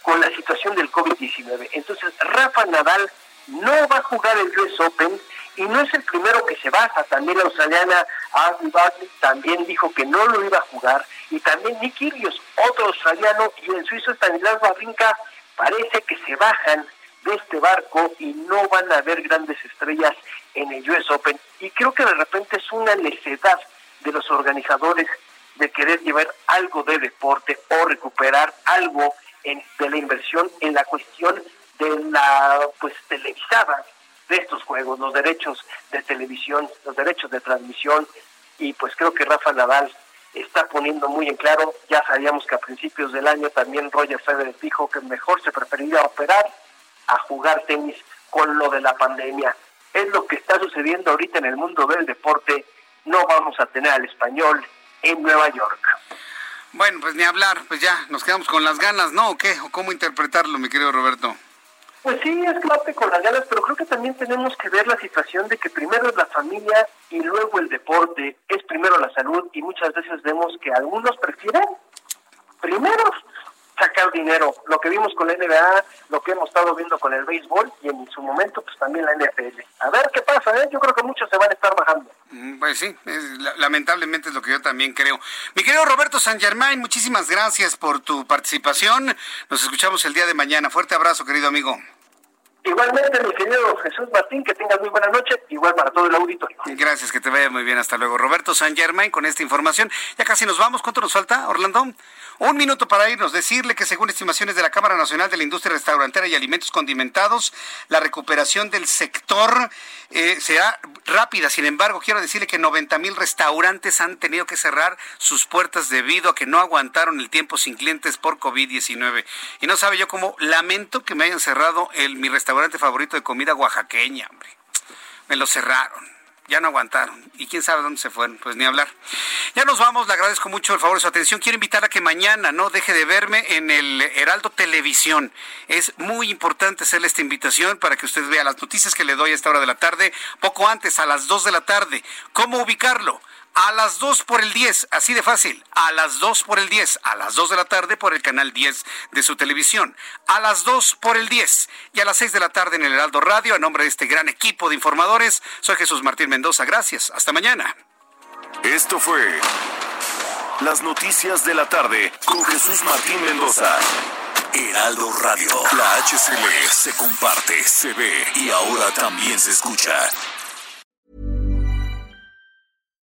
con la situación del COVID-19. Entonces, Rafa Nadal no va a jugar el US Open y no es el primero que se baja. También la australiana Ashley Barkley también dijo que no lo iba a jugar y también Nick Kyrgios, otro australiano, y el suizo Stanislav Wawrinka parece que se bajan de este barco y no van a haber grandes estrellas en el US Open. Y creo que de repente es una necesidad de los organizadores de querer llevar algo de deporte o recuperar algo en, de la inversión en la cuestión de la pues televisada de estos juegos, los derechos de televisión, los derechos de transmisión y pues creo que Rafa Nadal está poniendo muy en claro, ya sabíamos que a principios del año también Roger Federer dijo que mejor se preferiría operar a jugar tenis con lo de la pandemia. Es lo que está sucediendo ahorita en el mundo del deporte. No vamos a tener al español en Nueva York. Bueno, pues ni hablar, pues ya nos quedamos con las ganas, ¿no? ¿O qué? ¿O cómo interpretarlo, mi querido Roberto? Pues sí, es quedarte con las ganas, pero creo que también tenemos que ver la situación de que primero es la familia y luego el deporte, es primero la salud y muchas veces vemos que algunos prefieren primero sacar dinero. Lo que vimos con la NBA, lo que hemos estado viendo con el béisbol y en su momento pues también la NFL. A ver qué pasa, ¿eh? Yo creo que muchos se van a estar bajando. Mm, pues sí, lamentablemente es lo que yo también creo. Mi querido Roberto San Germain, muchísimas gracias por tu participación. Nos escuchamos el día de mañana. Fuerte abrazo, querido amigo. Igualmente, mi querido Jesús Martín, que tengas muy buena noche, igual para todo el auditorio. Gracias, que te vaya muy bien. Hasta luego. Roberto San Germain, con esta información. Ya casi nos vamos. ¿Cuánto nos falta, Orlando? Un minuto para irnos. Decirle que según estimaciones de la Cámara Nacional de la Industria Restaurantera y Alimentos Condimentados, la recuperación del sector eh, será rápida. Sin embargo, quiero decirle que 90 mil restaurantes han tenido que cerrar sus puertas debido a que no aguantaron el tiempo sin clientes por COVID-19. Y no sabe yo cómo lamento que me hayan cerrado el, mi restaurante favorito de comida oaxaqueña, hombre. Me lo cerraron ya no aguantaron. Y quién sabe dónde se fueron, pues ni hablar. Ya nos vamos, le agradezco mucho el favor de su atención. Quiero invitar a que mañana no deje de verme en el Heraldo Televisión. Es muy importante hacerle esta invitación para que usted vea las noticias que le doy a esta hora de la tarde, poco antes, a las 2 de la tarde. ¿Cómo ubicarlo? A las 2 por el 10, así de fácil, a las 2 por el 10, a las 2 de la tarde por el canal 10 de su televisión, a las 2 por el 10 y a las 6 de la tarde en el Heraldo Radio, a nombre de este gran equipo de informadores, soy Jesús Martín Mendoza, gracias, hasta mañana. Esto fue las noticias de la tarde con Jesús Martín Mendoza. Heraldo Radio, la HCL se comparte, se ve y ahora también se escucha.